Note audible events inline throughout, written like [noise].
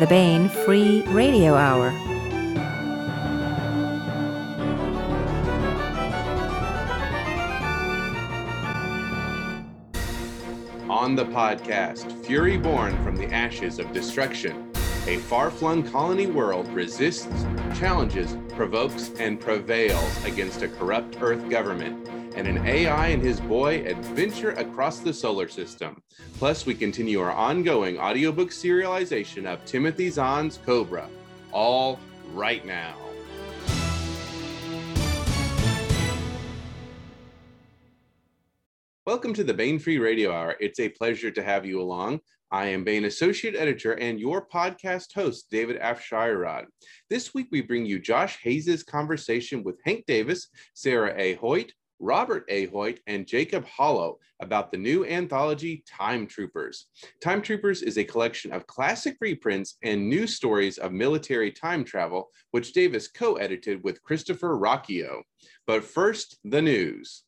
the Baen Free Radio Hour. On the podcast, Fury Born from the Ashes of Destruction, a far flung colony world resists, challenges, provokes, and prevails against a corrupt Earth government and an AI and his boy adventure across the solar system. Plus, we continue our ongoing audiobook serialization of Timothy Zahn's Cobra, all right now. Welcome to the Baen Free Radio Hour. It's a pleasure to have you along. I am Baen Associate Editor and your podcast host, David Afsharirad. This week, we bring you Josh Hayes' conversation with Hank Davis, Sarah A. Hoyt, Robert A. Hoyt, and Jacob Holo about the new anthology Time Troopers. Time Troopers is a collection of classic reprints and new stories of military time travel, which Davis co edited with Christopher Ruocchio. But first, the news.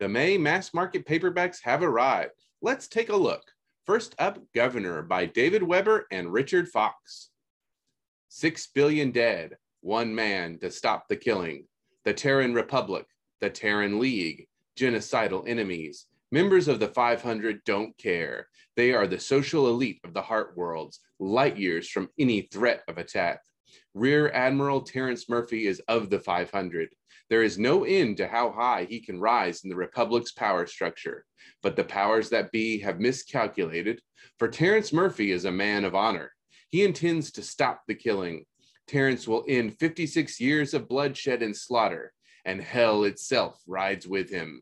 The May mass market paperbacks have arrived. Let's take a look. First up, Governor by David Weber and Richard Fox. Six billion dead, one man to stop the killing. The Terran Republic, the Terran League, genocidal enemies. Members of the 500 don't care. They are the social elite of the heart worlds, light years from any threat of attack. Rear Admiral Terrence Murphy is of the 500. There is no end to how high he can rise in the Republic's power structure, but the powers that be have miscalculated, for Terrence Murphy is a man of honor. He intends to stop the killing. Terrence will end 56 years of bloodshed and slaughter, and hell itself rides with him.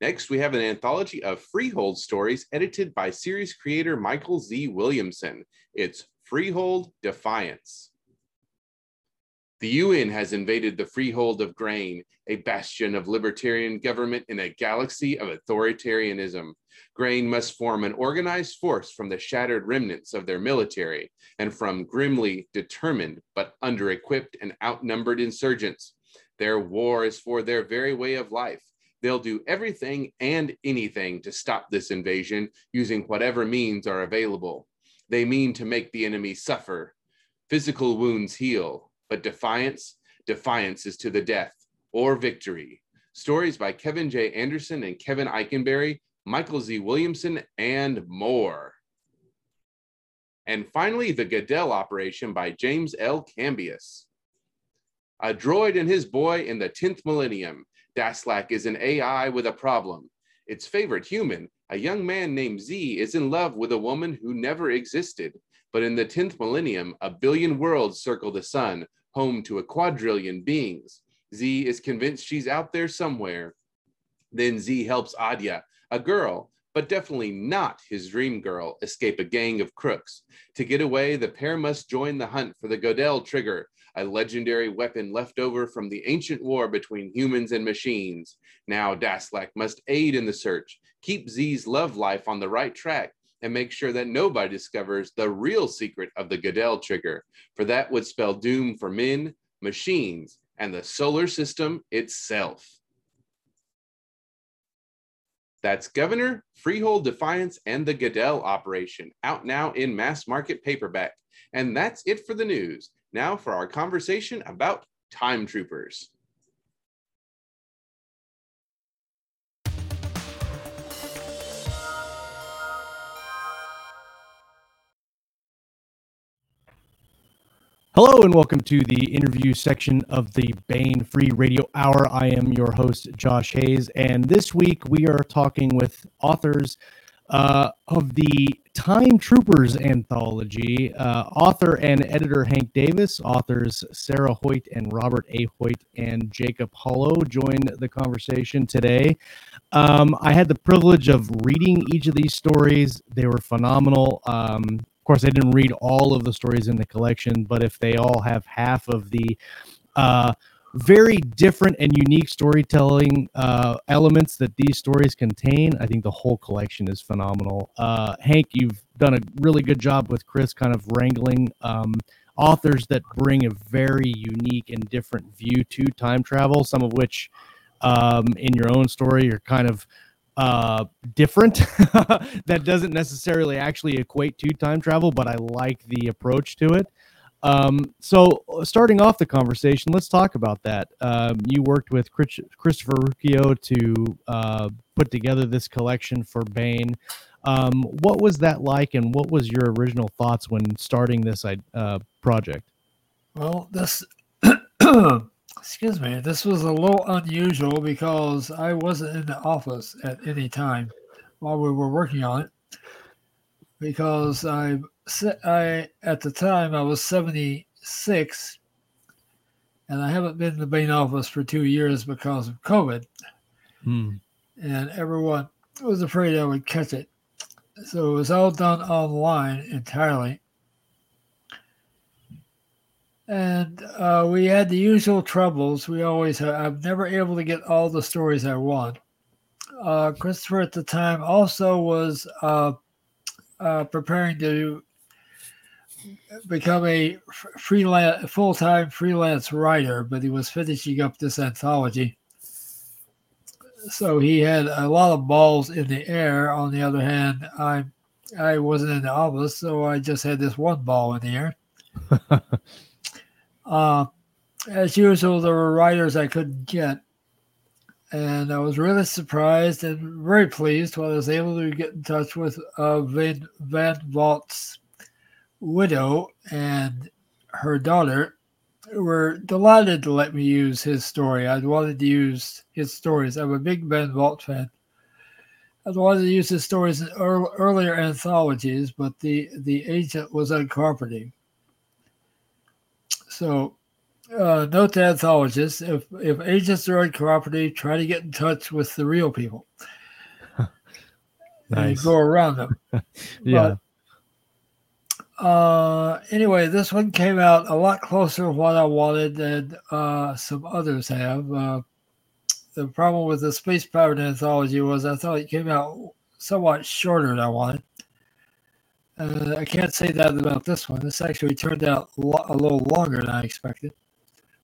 Next, we have an anthology of Freehold stories edited by series creator Michael Z. Williamson. It's Freehold Defiance. The UN has invaded the freehold of Grainne, a bastion of libertarian government in a galaxy of authoritarianism. Grainne must form an organized force from the shattered remnants of their military and from grimly determined but under equipped and outnumbered insurgents. Their war is for their very way of life. They'll do everything and anything to stop this invasion using whatever means are available. They mean to make the enemy suffer. Physical wounds heal, but defiance, defiance is to the death or victory. Stories by Kevin J. Anderson and Kevin Ikenberry, Michael Z. Williamson, and more. And finally, The Godel Operation by James L. Cambias. A droid and his boy in the 10th millennium. Daslakh is an AI with a problem. Its favorite human, a young man named Z, is in love with a woman who never existed. But in the 10th millennium, a billion worlds circle the sun, home to a quadrillion beings. Z is convinced she's out there somewhere. Then Z helps Adya, a girl, but definitely not his dream girl, escape a gang of crooks. To get away, the pair must join the hunt for the Godel trigger, a legendary weapon left over from the ancient war between humans and machines. Now Daslakh must aid in the search, keep Z's love life on the right track, and make sure that nobody discovers the real secret of the Godel trigger, for that would spell doom for men, machines, and the solar system itself. That's Governor, Freehold Defiance, and the Godel Operation, out now in mass market paperback. And that's it for the news. Now for our conversation about Time Troopers. Hello and welcome to the interview section of the Baen Free Radio Hour. I am your host, Josh Hayes, and this week we are talking with authors uh, of the Time Troopers anthology. Uh, author and editor Hank Davis, authors Sarah Hoyt and Robert A. Hoyt, and Jacob Holo joined the conversation today. Um, I had the privilege of reading each of these stories. They were phenomenal. Um, course, I didn't read all of the stories in the collection, but if they all have half of the uh, very different and unique storytelling uh, elements that these stories contain, I think the whole collection is phenomenal. Uh, Hank, you've done a really good job with Chris, kind of wrangling um, authors that bring a very unique and different view to time travel, some of which um, in your own story. You're kind of uh, different. [laughs] that doesn't necessarily actually equate to time travel, but I like the approach to it. Um, so, starting off the conversation, let's talk about that. Um, you worked with Chris- Christopher Ruocchio to uh, put together this collection for Baen. Um, what was that like, and what was your original thoughts when starting this uh, project? Well, this excuse me, this was a little unusual because I wasn't in the office at any time while we were working on it. Because I, I at the time I was seventy six, and I haven't been in the main office for two years because of COVID, hmm. and everyone was afraid I would catch it. So it was all done online entirely and uh, we had the usual troubles. We always have. I'm never able to get all the stories I want. Uh, Christopher at the time also was uh, uh preparing to become a freelance, full-time freelance writer, but he was finishing up this anthology. So he had a lot of balls in the air. On the other hand, I I wasn't in the office, so I just had this one ball in the air. [laughs] Uh, as usual, there were writers I couldn't get. And I was really surprised and very pleased when I was able to get in touch with uh, Van, Van Vogt's widow and her daughter who were delighted to let me use his story. I'd wanted to use his stories. I'm a big Van Vogt fan. I'd wanted to use his stories in earlier anthologies, but the, the agent was uncooperative. So, uh, note to anthologists: if if agents are uncooperative, try to get in touch with the real people. [laughs] nice. And go around them. [laughs] yeah. But, uh, anyway, this one came out a lot closer to what I wanted than uh, some others have. Uh, the problem with the space powered anthology was I thought it came out somewhat shorter than I wanted. Uh, I can't say that about this one. This actually turned out lo- a little longer than I expected,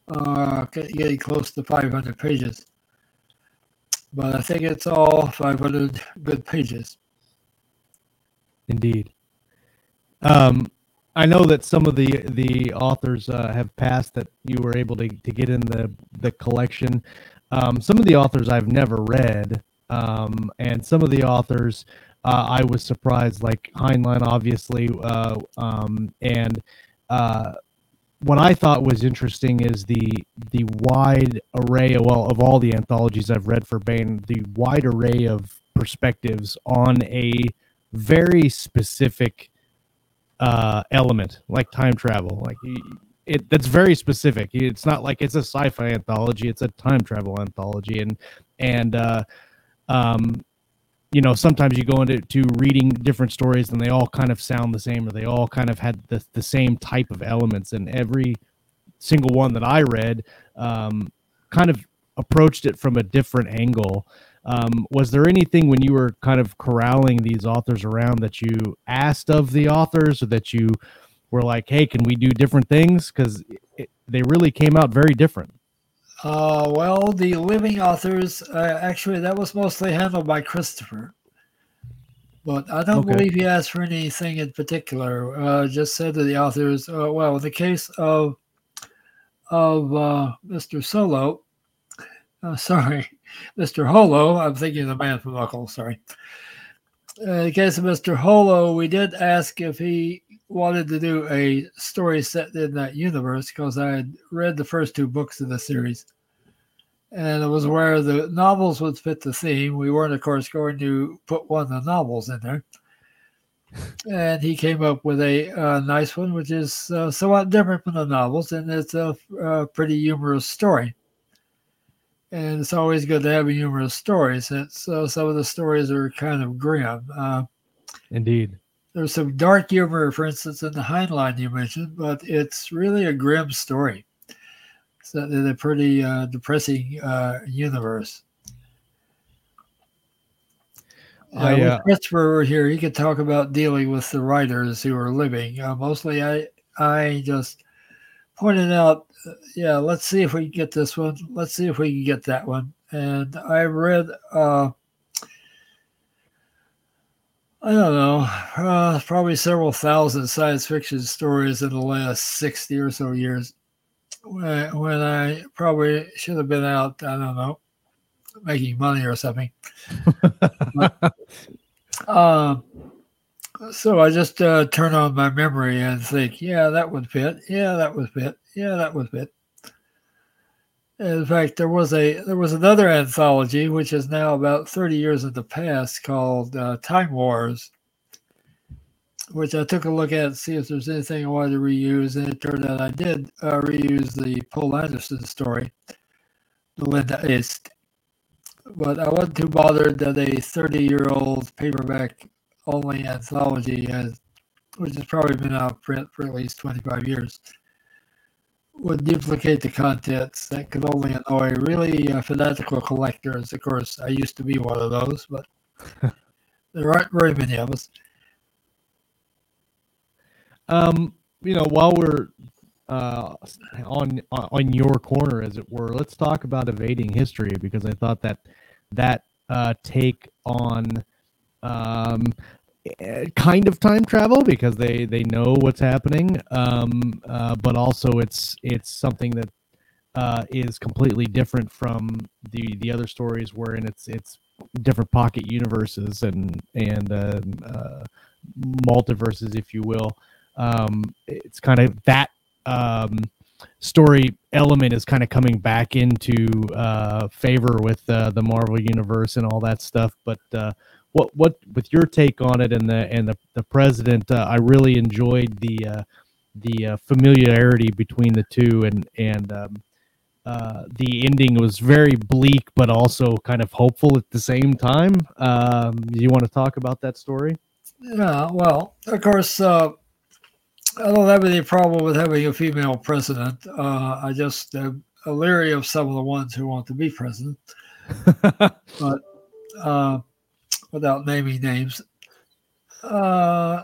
uh, getting close to 500 pages. But I think it's all 500 good pages. Indeed. Um, I know that some of the the authors uh, have passed that you were able to, to get in the the collection. Um, some of the authors I've never read, um, and some of the authors uh, I was surprised, like Heinlein, obviously, uh, um, and uh, what I thought was interesting is the the wide array, of, well, of all the anthologies I've read for Baen, the wide array of perspectives on a very specific uh, element, like time travel, like. It, that's very specific. It's not like it's a sci-fi anthology; it's a time travel anthology, and and uh, um, you know sometimes you go into to reading different stories and they all kind of sound the same or they all kind of had the, the same type of elements. And every single one that i read um, kind of approached it from a different angle. Um, was there anything when you were kind of corralling these authors around that you asked of the authors or that you were like hey can we do different things? Because they really came out very different uh, well, the living authors, uh, actually, that was mostly handled by Christopher. But I don't okay. believe he asked for anything in particular. Uh, just said to the authors, uh, well, in the case of of uh, Mr. Solo, uh, [laughs] sorry, Mr. Holo, I'm thinking of the man from Uncle, sorry. in the case of Mr. Holo, we did ask if he wanted to do a story set in that universe because I had read the first two books of the series and it was where the novels would fit the theme. We weren't, of course, going to put one of the novels in there. [laughs] and he came up with a uh, nice one, which is uh, somewhat different from the novels, and it's a, a, pretty humorous story. And it's always good to have a humorous story, since uh, some of the stories are kind of grim. Uh, Indeed. There's some dark humor, for instance, in the Heinlein you mentioned, but it's really a grim story they're a pretty uh, depressing uh, universe. Uh, I, uh, Christopher were here, he could talk about dealing with the writers who are living. Uh, mostly, I I just pointed out, uh, yeah, let's see if we can get this one. Let's see if we can get that one, and I read. Uh, I don't know, uh, probably several thousand science fiction stories in the last 60 or so years when, when I probably should have been out, I don't know, making money or something. but, [laughs] uh, so I just uh, turn on my memory and think, yeah, that would fit. Yeah, that would fit. Yeah, that would fit. In fact, there was a there was another anthology which is now about thirty years in the past called uh, Time Wars, which I took a look at to see if there's anything I wanted to reuse, and it turned out I did uh, reuse the Poul Anderson story, the Delenda Est, but I wasn't too bothered that a thirty year old paperback only anthology has, which has probably been out of print for at least twenty five years would duplicate the contents that could only annoy really uh, fanatical collectors. Of course, I used to be one of those, but [laughs] there aren't very many of us. Um, you know, while we're uh, on on your corner, as it were, let's talk about evading history because I thought that that uh, take on um, Eh, kind of time travel because they they know what's happening. Um, uh, but also it's it's something that uh, is completely different from the the other stories wherein it's it's different pocket universes and and uh, uh multiverses if you will um, it's kind of that um, story element is kind of coming back into uh, favor with uh, the marvel universe and all that stuff but what what with your take on it and the and the, the president uh, i really enjoyed the uh, the uh, familiarity between the two and and um, uh, the ending was very bleak but also kind of hopeful at the same time. Um, you want to talk about that story? Yeah well of course uh, i don't have any problem with having a female president uh, i just am a leery of some of the ones who want to be president [laughs] but without naming names. Uh,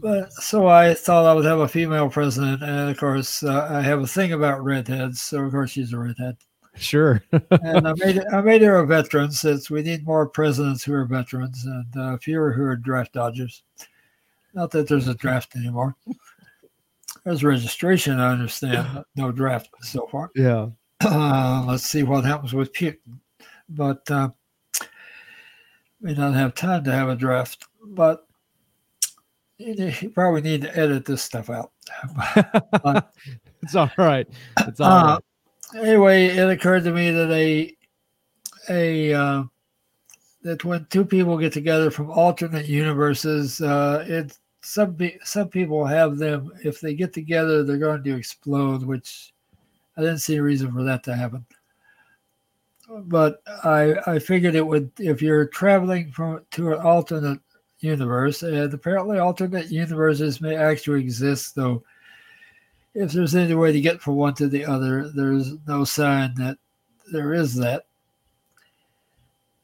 but so I thought I would have a female president, and of course, uh, I have a thing about redheads. So of course, she's a redhead. Sure. and I made I made her a veteran since we need more presidents who are veterans and uh, fewer who are draft dodgers. Not that there's a draft anymore. There's registration, I understand, no draft so far. Yeah. [clears throat] Uh, let's see what happens with Putin. But uh, don't have time to have a draft, but you probably need to edit this stuff out. [laughs] but, it's all right. It's all uh, right. Anyway, it occurred to me that a a uh, that when two people get together from alternate universes, uh, it some some people have them. If they get together, they're going to explode. Which I didn't see a reason for that to happen but I I figured it would if you're traveling from to an alternate universe, and apparently alternate universes may actually exist, though. If there's any way to get from one to the other, there's no sign that there is that.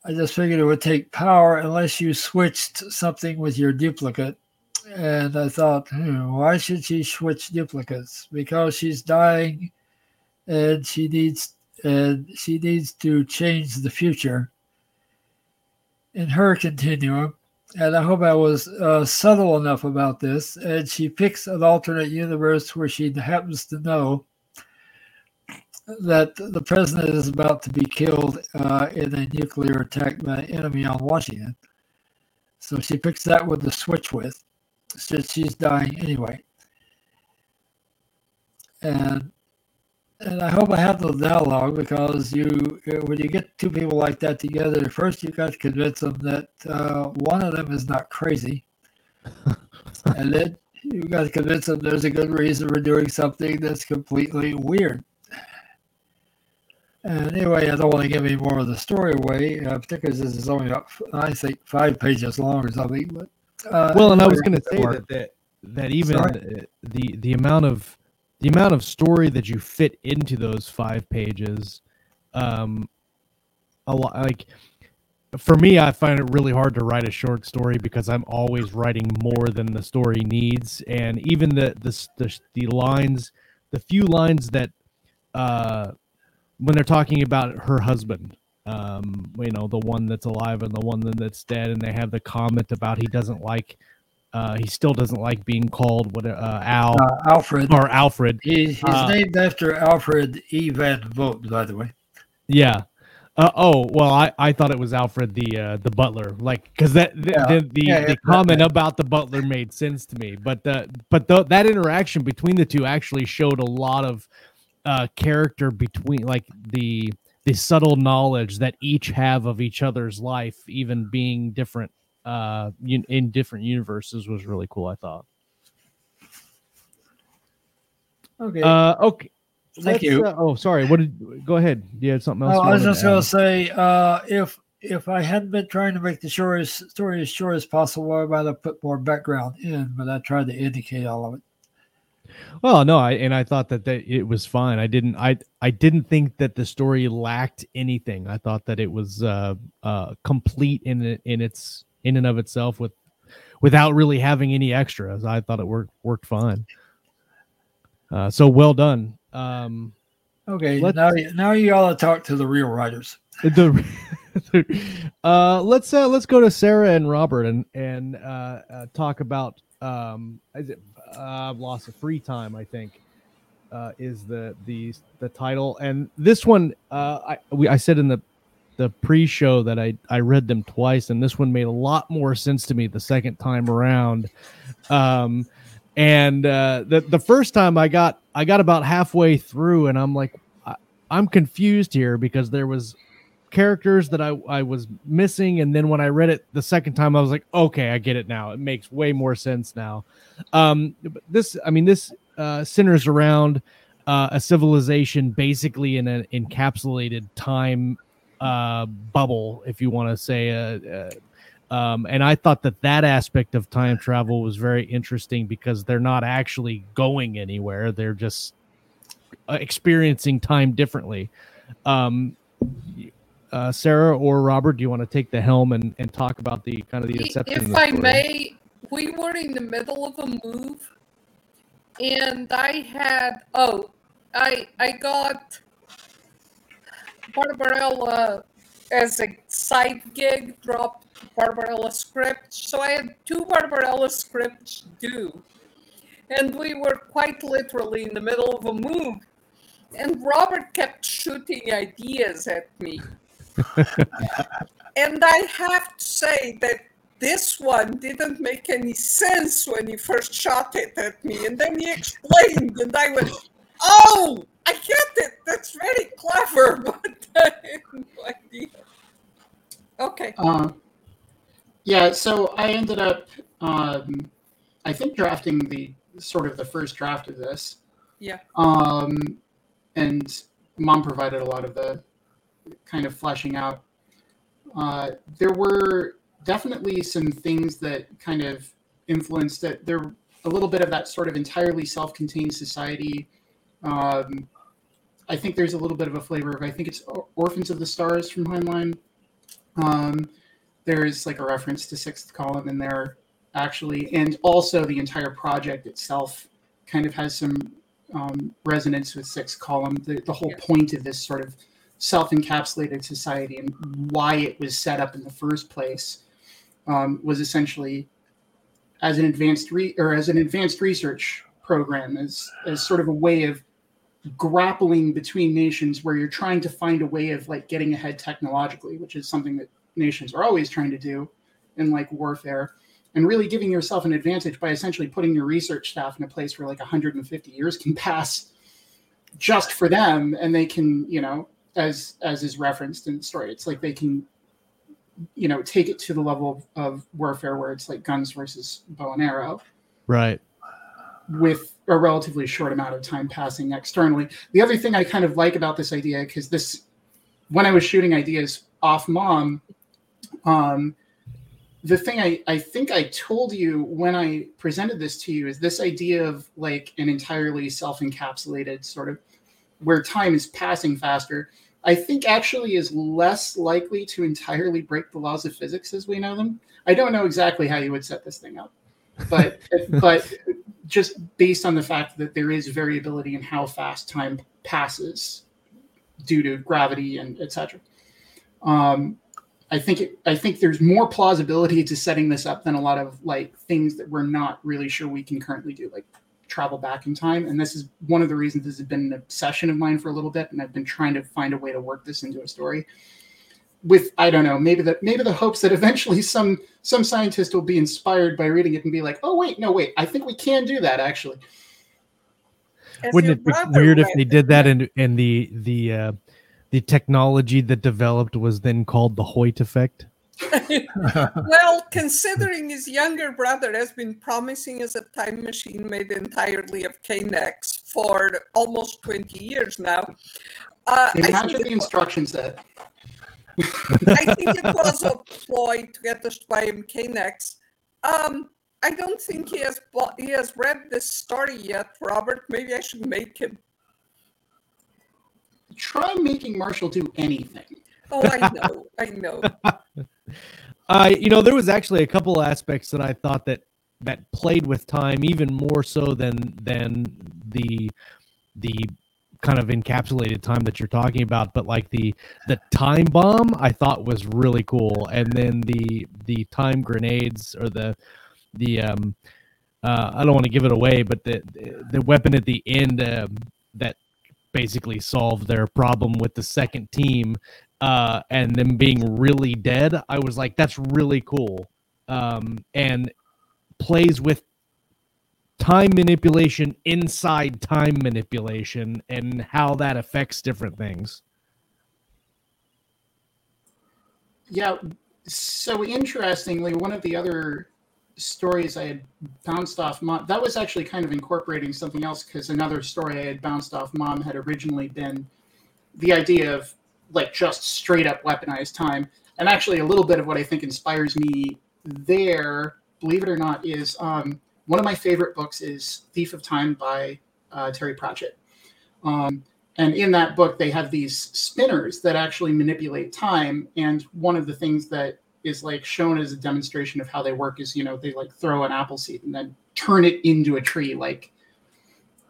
I just figured it would take power unless you switched something with your duplicate. And I thought, hmm, why should she switch duplicates? Because she's dying and she needs and she needs to change the future in her continuum. And I hope I was uh, subtle enough about this. And she picks an alternate universe where she happens to know that the president is about to be killed uh, in a nuclear attack by an enemy on Washington. So she picks that one to switch with, since she's dying anyway. And and I hope I have the dialogue because you, when you get two people like that together, first you got to convince them that uh, one of them is not crazy, [laughs] and then you got to convince them there's a good reason for doing something that's completely weird. And anyway, I don't want to give any more of the story away, uh, particularly this is only about, I think, five pages long or something. But uh, well, and I was going to say that, that that even the, the the amount of the amount of story that you fit into those five pages um a lot like for me i find it really hard to write a short story because i'm always writing more than the story needs. And even the the the, the lines the few lines that uh when they're talking about her husband, um, you know, the one that's alive and the one that's dead, and they have the comment about he doesn't like, uh, he still doesn't like being called what uh, Al Uh, Alfred. or Alfred. He, he's uh, named after Alfred E. Van Vogt, by the way. Yeah. Uh, oh well, I, I thought it was Alfred the uh, the butler, like because that the Yeah. the, the, Yeah, the comment about the butler made sense to me, but uh, but the, that interaction between the two actually showed a lot of uh, character between like the the subtle knowledge that each have of each other's life, even being different uh in, in different universes, was really cool. I thought. Okay. Uh, okay. Thank let's, you. uh, oh, sorry. What did? Go ahead. You had something else. Oh, I was just going to say, uh, if if I hadn't been trying to make the shortest story as short as possible, I might have put more background in, but I tried to indicate all of it. Well, no, I and I thought that, that it was fine. I didn't I I didn't think that the story lacked anything. I thought that it was uh uh complete in it in its in and of itself with without really having any extras. I thought it worked worked fine. Uh so well done. Um Okay, now you- now you to talk to the real writers. [laughs] the [laughs] uh let's uh let's go to Sarah and Robert and and uh, uh talk about um is it uh loss of free time I think uh is the the the title. And this one uh I we I said in the the pre-show that I I read them twice and this one made a lot more sense to me the second time around. Um and uh the the first time I got I got about halfway through and I'm like I, I'm confused here because there was characters that I, I was missing. And then when i read it the second time i was like okay i get it now. It makes way more sense now. Um this i mean this uh centers around uh, a civilization basically in an encapsulated time uh bubble if you want to say uh, uh um, and I thought that that aspect of time travel was very interesting because they're not actually going anywhere; they're just uh, experiencing time differently. Um, uh, Sarah or Robert, do you want to take the helm and, and talk about the kind of the inception? If I may, we were in the middle of a move, and I had oh, I I got Barbarella as a side gig, dropped Barbarella scripts, so I had two Barbarella scripts due, and we were quite literally in the middle of a move, and Robert kept shooting ideas at me. And I have to say that this one didn't make any sense when he first shot it at me. And then he explained, and I went, Oh, I get it. That's very clever, [laughs] but I had no idea. Okay. Uh, yeah, so I ended up, um, I think, drafting the sort of the first draft of this. Yeah. Um, and mom provided a lot of the kind of fleshing out. Uh, there were definitely some things that kind of influenced that There a little bit of that sort of entirely self-contained society. Um, I think there's a little bit of a flavor of I think it's Orphans of the Stars from Heinlein. Um, there's like a reference to Sixth Column in there, actually, and also the entire project itself kind of has some um, resonance with Sixth Column. The, the whole Yeah. point of this sort of self-encapsulated society and why it was set up in the first place um, was essentially as an advanced re- or as an advanced research program as as sort of a way of grappling between nations where you're trying to find a way of like getting ahead technologically which is something that nations are always trying to do in like warfare and really giving yourself an advantage by essentially putting your research staff in a place where like 150 years can pass just for them and they can you know as as is referenced in the story it's like they can you know take it to the level of, of warfare where it's like guns versus bow and arrow right? with a relatively short amount of time passing externally. The other thing I kind of like about this idea, because this, when I was shooting ideas off mom, um, the thing I, I think I told you when I presented this to you is this idea of like an entirely self encapsulated sort of where time is passing faster. I think actually is less likely to entirely break the laws of physics as we know them. I don't know exactly how you would set this thing up, but [laughs] but just based on the fact that there is variability in how fast time passes due to gravity and etc. Um, I think it, I think there's more plausibility to setting this up than a lot of like things that we're not really sure we can currently do, like travel back in time. And this is one of the reasons this has been an obsession of mine for a little bit, and I've been trying to find a way to work this into a story. With I don't know, maybe the maybe the hopes that [laughs] eventually some some scientist will be inspired by reading it and be like, oh wait, no wait, I think we can do that actually. As Wouldn't it be weird if they did that and and the the uh, the technology that developed was then called the Hoyt effect? [laughs] well, considering his younger brother has been promising us a time machine made entirely of Knex for almost 20 years now, uh, Imagine the it, instruction set. [laughs] I think it was a ploy to get us to buy him Knex. Um, I don't think he has bought, he has read this story yet, Robert. Maybe I should make him. Try making Marshall do anything. Oh, I know, I know. [laughs] Uh, you know, there was actually a couple aspects that I thought that that played with time even more so than than the the kind of encapsulated time that you're talking about. But like the the time bomb, I thought was really cool, and then the the time grenades or the the um uh, I don't want to give it away, but the the weapon at the end um, that basically solved their problem with the second team uh, and them being really dead, I was like, that's really cool. Um, and plays with time manipulation inside time manipulation and how that affects different things. Yeah. So interestingly, one of the other stories I had bounced off mom, that was actually kind of incorporating something else because another story I had bounced off mom had originally been the idea of like just straight up weaponized time. And actually, a little bit of what I think inspires me there, believe it or not, is um, one of my favorite books is Thief of Time by uh, Terry Pratchett. Um, and in that book, they have these spinners that actually manipulate time. And one of the things that is like shown as a demonstration of how they work is, you know, they like throw an apple seed and then turn it into a tree, like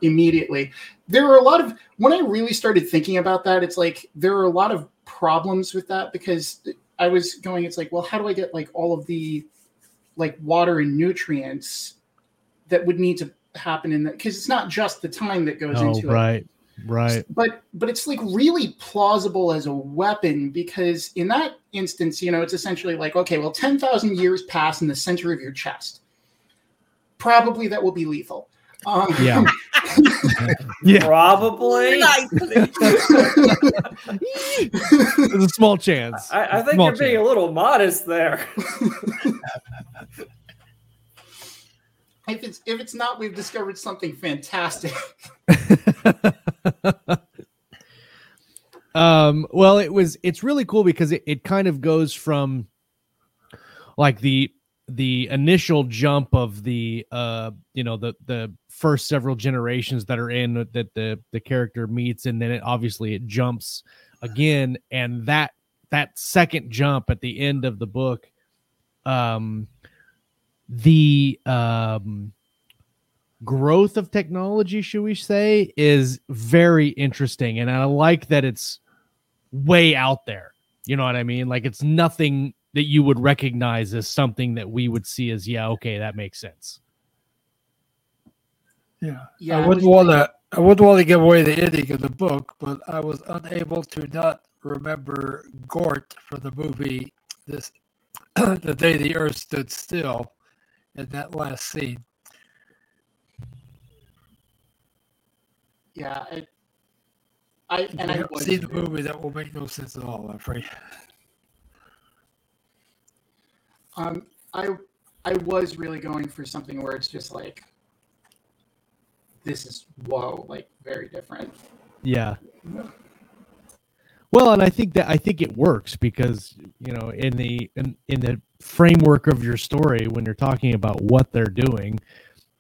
immediately. There are a lot of, when I really started thinking about that, it's like there are a lot of problems with that because I was going, it's like, well, how do I get like all of the like water and nutrients that would need to happen in that? Because it's not just the time that goes Oh, into it right, right. but but it's like really plausible as a weapon because in that instance you know it's essentially like okay well 10,000 years pass in the center of your chest probably that will be lethal um, Yeah. [laughs] yeah, Probably. [laughs] There's a small chance. I, I think Small you're being a little modest there. if it's if it's not we've discovered something fantastic [laughs] um well it was it's really cool because it, it kind of goes from like the the initial jump of the uh you know the the first several generations that are in that the the character meets and then it obviously it jumps again and that that second jump at the end of the book um the um growth of technology should we say is very interesting and i like that it's way out there. You know what i mean? Like it's nothing that you would recognize as something that we would see as yeah okay that makes sense Yeah. Yeah, I I wouldn't want to. I wouldn't want to give away the ending of the book, but I was unable to not remember Gort from the movie "This [clears throat] the Day the Earth Stood Still" in that last scene. yeah I, I If and you I haven't seen the movie, that will make no sense at all. I'm afraid. Um I I was really going for something where it's just like this is whoa like very different. Yeah. Well and i think that i think it works because you know in the in, in the framework of your story when you're talking about what they're doing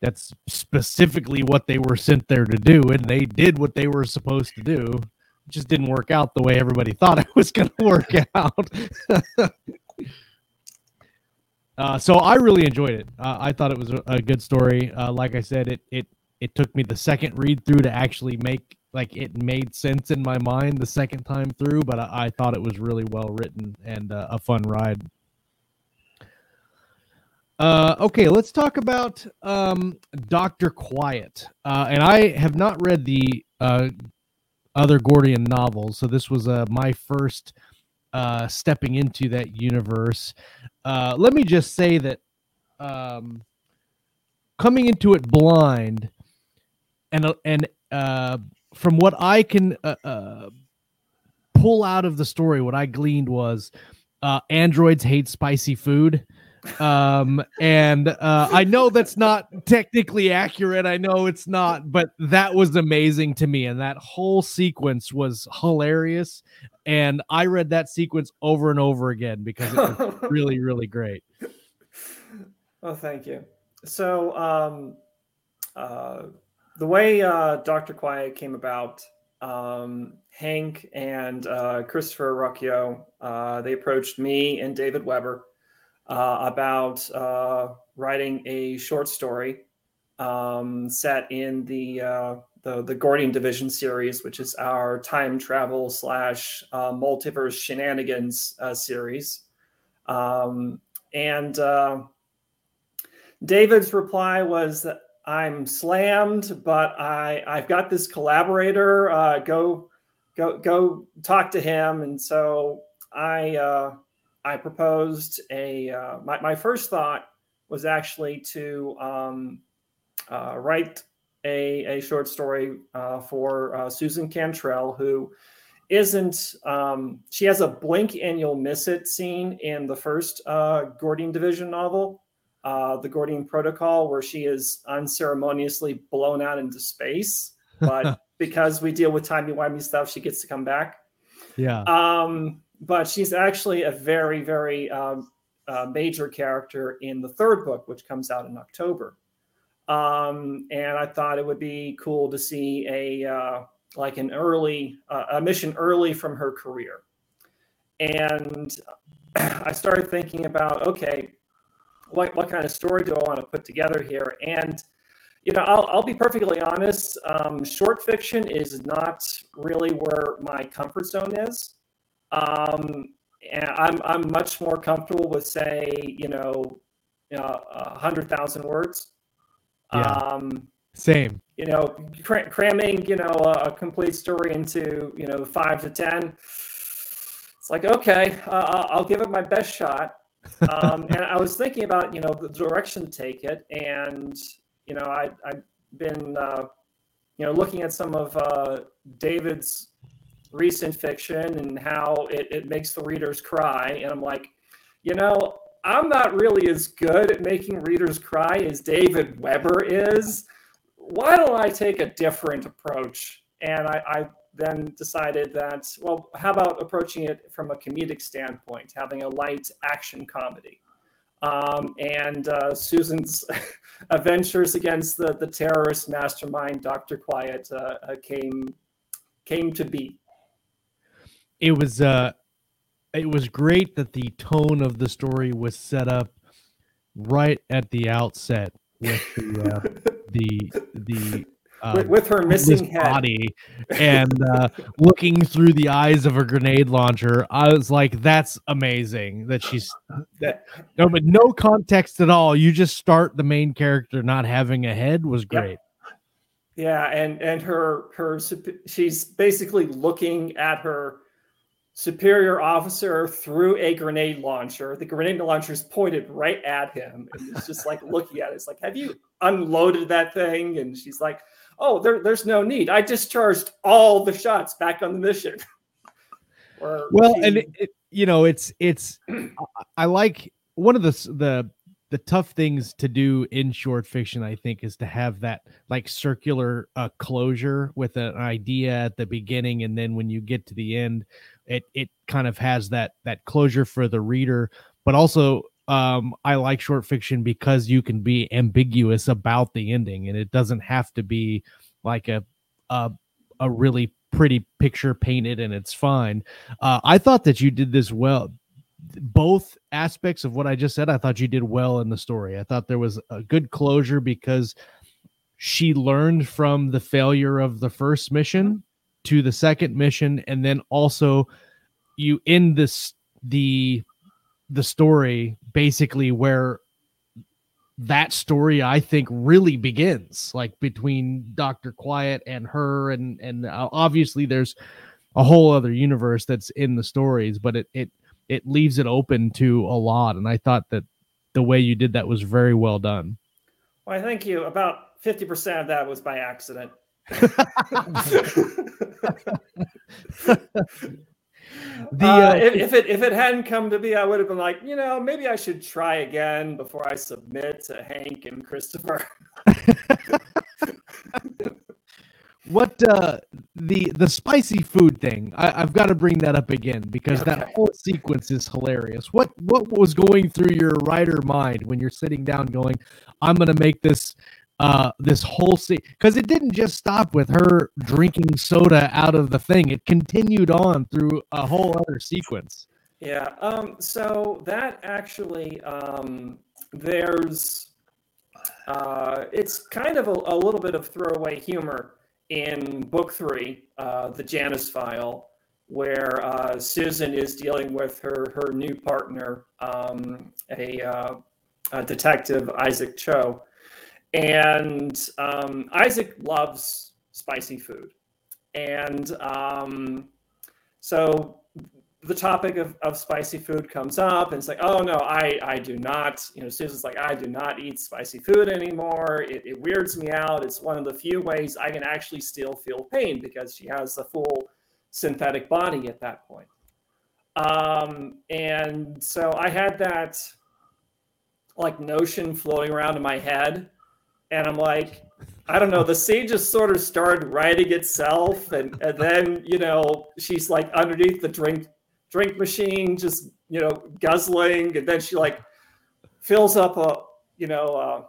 that's specifically what they were sent there to do and they did what they were supposed to do. It just didn't work out the way everybody thought [laughs] it was going to work out [laughs] uh, so i really enjoyed it uh, i thought it was a, a good story uh, like i said it it it took me the second read through to actually make like it made sense in my mind the second time through, but I, I thought it was really well written and uh, a fun ride. Uh, okay, let's talk about um, Doctor Quiet. Uh, and I have not read the uh, other Gordian novels, so this was my first uh, stepping into that universe. Uh, let me just say that um, coming into it blind, and uh, and uh, from what I can uh, uh, pull out of the story, what I gleaned was uh, androids hate spicy food um and uh i know that's not technically accurate i know it's not but that was amazing to me and that whole sequence was hilarious and i read that sequence over and over again because it was [laughs] really really great Oh, thank you. So, um, uh, the way uh, Dr. Quiet came about, um, Hank and uh, Christopher Ruocchio, uh, they approached me and David Weber uh, about uh, writing a short story um, set in the, uh, the the Gordian Division series, which is our time travel slash uh, multiverse shenanigans uh, series. Um, and uh, David's reply was that I'm slammed, but I I've got this collaborator. Go go go talk to him. And so I I proposed a uh, my my first thought was actually to um, uh, write a a short story uh, for uh, Susan Cantrell who isn't um, she has a blink and you'll miss it scene in the first uh, Gordian Division novel, uh, the Gordian Protocol, where she is unceremoniously blown out into space. But [laughs] because we deal with timey wimey stuff, she gets to come back. yeah Um, but she's actually a very, very um, uh, major character in the third book, which comes out in October. Um, and I thought it would be cool to see a uh, like an early uh, a mission early from her career. And [clears throat] I started thinking about okay, what what kind of story do I want to put together here? And you know, I'll, I'll be perfectly honest. Um, short fiction is not really where my comfort zone is. Um, and I'm I'm much more comfortable with say you know, uh, a hundred thousand words. Yeah. Um, same you know, cra- cramming you know a, a complete story into you know five to ten. It's like okay, uh, I'll- I'll give it my best shot. Um, [laughs] and I was thinking about you know the direction to take it, and you know I I've been uh, you know looking at some of uh, David's recent fiction and how it, it makes the readers cry, and I'm like, you know, I'm not really as good at making readers cry as David Weber is. Why don't I take a different approach? And I, I then decided that, well, how about approaching it from a comedic standpoint, having a light action comedy? Um, and uh, Susan's [laughs] adventures against the, the terrorist mastermind, Dr. Quiet, uh, uh, came came to be. It was uh it was great that the tone of the story was set up right at the outset with the uh, [laughs] the the uh, with, with her missing head. body and uh, looking through the eyes of a grenade launcher. I was like, "That's amazing!" That she's that [laughs] no, but no context at all. You just start the main character not having a head was Yep. great. Yeah, and and her her she's basically looking at her superior officer threw a grenade launcher. The grenade launcher is pointed right at him, and it's just like looking at it. It's like, have you unloaded that thing? And she's like, oh, there, there's no need. I discharged all the shots back on the mission. [laughs] Or well she- and it, it- you know it's it's [clears throat] I- i like one of the the the tough things to do in short fiction i think is to have that like circular uh, closure with an idea at the beginning and then when you get to the end it it kind of has that that closure for the reader but also um i like short fiction because you can be ambiguous about the ending and it doesn't have to be like a a, a really pretty picture painted and it's fine uh, I thought that you did this well. Both aspects of what I just said, I thought you did well in the story. I thought there was a good closure because she learned from the failure of the first mission to the second mission and then also you end this the the story basically where that story I think really begins like between Dr. Quiet and her and and uh, obviously there's a whole other universe that's in the stories but it it it leaves it open to a lot and I thought that the way you did that was very well done. well i thank you. About 50% of that was by accident. The, uh, uh, if, if it if it hadn't come to be, I would have been like, you know, maybe I should try again before I submit to Hank and Christopher. what uh the the spicy food thing I, i've got to bring that up again because that whole sequence is hilarious what what was going through your writer mind when you're sitting down going i'm gonna make this uh this whole scene because it didn't just stop with her drinking soda out of the thing it continued on through a whole other sequence Yeah. Um, so that actually, um, there's, uh, it's kind of a, a little bit of throwaway humor in book three, uh, the Janus file, where uh, Susan is dealing with her her new partner, um, a, uh, a detective Isaac Cho, and um, Isaac loves spicy food, and um, so the topic of, of spicy food comes up and it's like oh no i i do not you know susan's like i do not eat spicy food anymore. It, it weirds me out. It's one of the few ways i can actually still feel pain because she has a full synthetic body at that point. Um and so i had that like notion floating around in my head and i'm like I don't know. The scene just sort of started writing itself, and, and then you know she's like underneath the drink drink machine, just you know guzzling, and then she like fills up a you know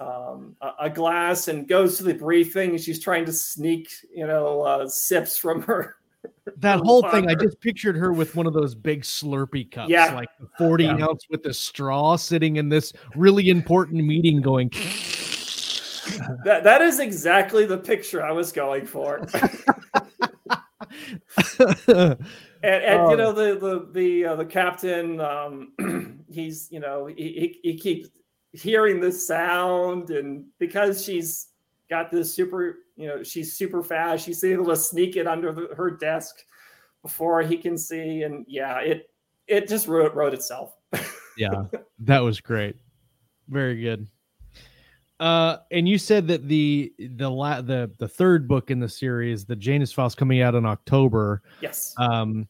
uh, um, a, a glass and goes to the briefing, and she's trying to sneak you know uh, sips from her. [laughs] that whole thing i just pictured her with one of those big slurpee cups Yeah. like 40 Yeah. ounce with the straw sitting in this really important meeting going [laughs] That that is exactly the picture I was going for. and, and Oh. you know the the the uh, the captain um [clears throat] he's you know he, he he keeps hearing this sound and because she's got this super you know she's super fast she's able to sneak it under the, her desk before he can see and yeah it it just wrote wrote itself [laughs] yeah that was great very good uh and you said that the the la- the the third book in the series the janus files coming out in october yes. um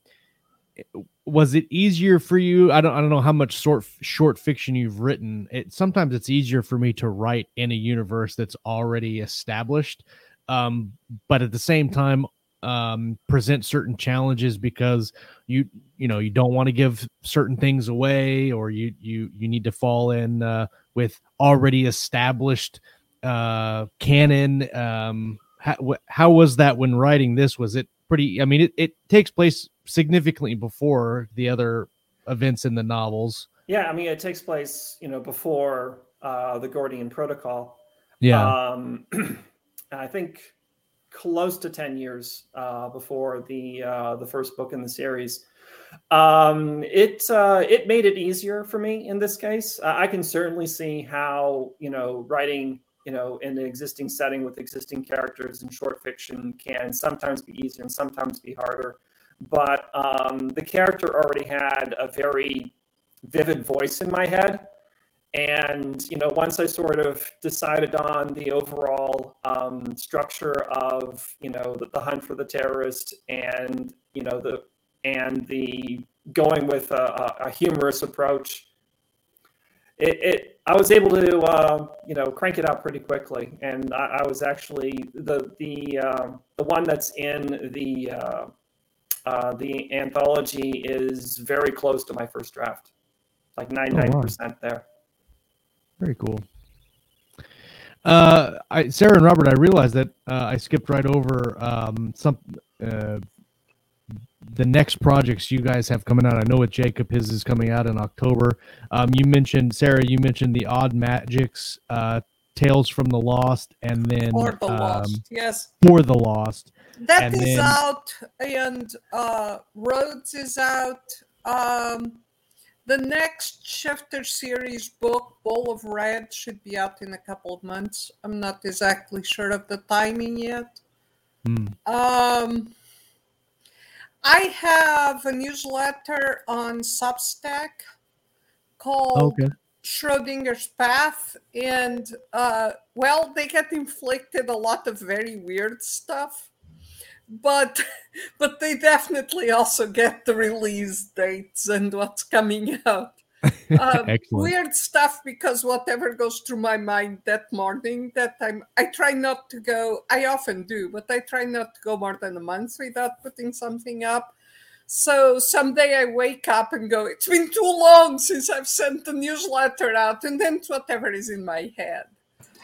was it easier for you? I don't i don't know how much short short fiction you've written. It sometimes it's easier for me to write in a universe that's already established um but at the same time um present certain challenges because you you know you don't want to give certain things away or you you you need to fall in uh with already established uh canon um how, how was that when writing this? Was it pretty i mean it, it takes place significantly before the other events in the novels. Yeah i mean it takes place you know before uh the gordian protocol. Yeah. Um, [clears throat] I think close to 10 years uh, before the uh, the first book in the series. Um, it uh, it made it easier for me in this case. Uh, I can certainly see how you know writing you know in an existing setting with existing characters in short fiction can sometimes be easier and sometimes be harder. But um, the character already had a very vivid voice in my head and you know once i sort of decided on the overall um, structure of you know the, the hunt for the terrorist and you know the and the going with a, a- humorous approach it, it i was able to uh, you know crank it out pretty quickly. And i, I was actually the the um, the one that's in the uh, uh, the anthology is very close to my first draft like 99% there Very cool. Uh, I, Sarah and Robert, I realized that uh, I skipped right over um, some uh, the next projects you guys have coming out. I know with Jacob, his is coming out in October. Um, you mentioned Sarah. You mentioned the Odd Magics uh, Tales from the Lost, and then Or the um, Lost. Yes. For the Lost. That and is then- out, and uh, Rhodes is out. Um, the next Shifter series book, Bowl of Red, should be out in a couple of months. I'm not exactly sure of the timing yet. Hmm. Um, I have a newsletter on Substack called Okay. Schrodinger's Path, and uh, well, they get inflicted a lot of very weird stuff, but [laughs] but they definitely also get the release dates and what's coming out. [laughs] Uh, Excellent. weird stuff because whatever goes through my mind that morning, that time I try not to go. I often do, but I try not to go more than a month without putting something up. So someday I wake up and go, it's been too long since I've sent the newsletter out, and then it's whatever is in my head.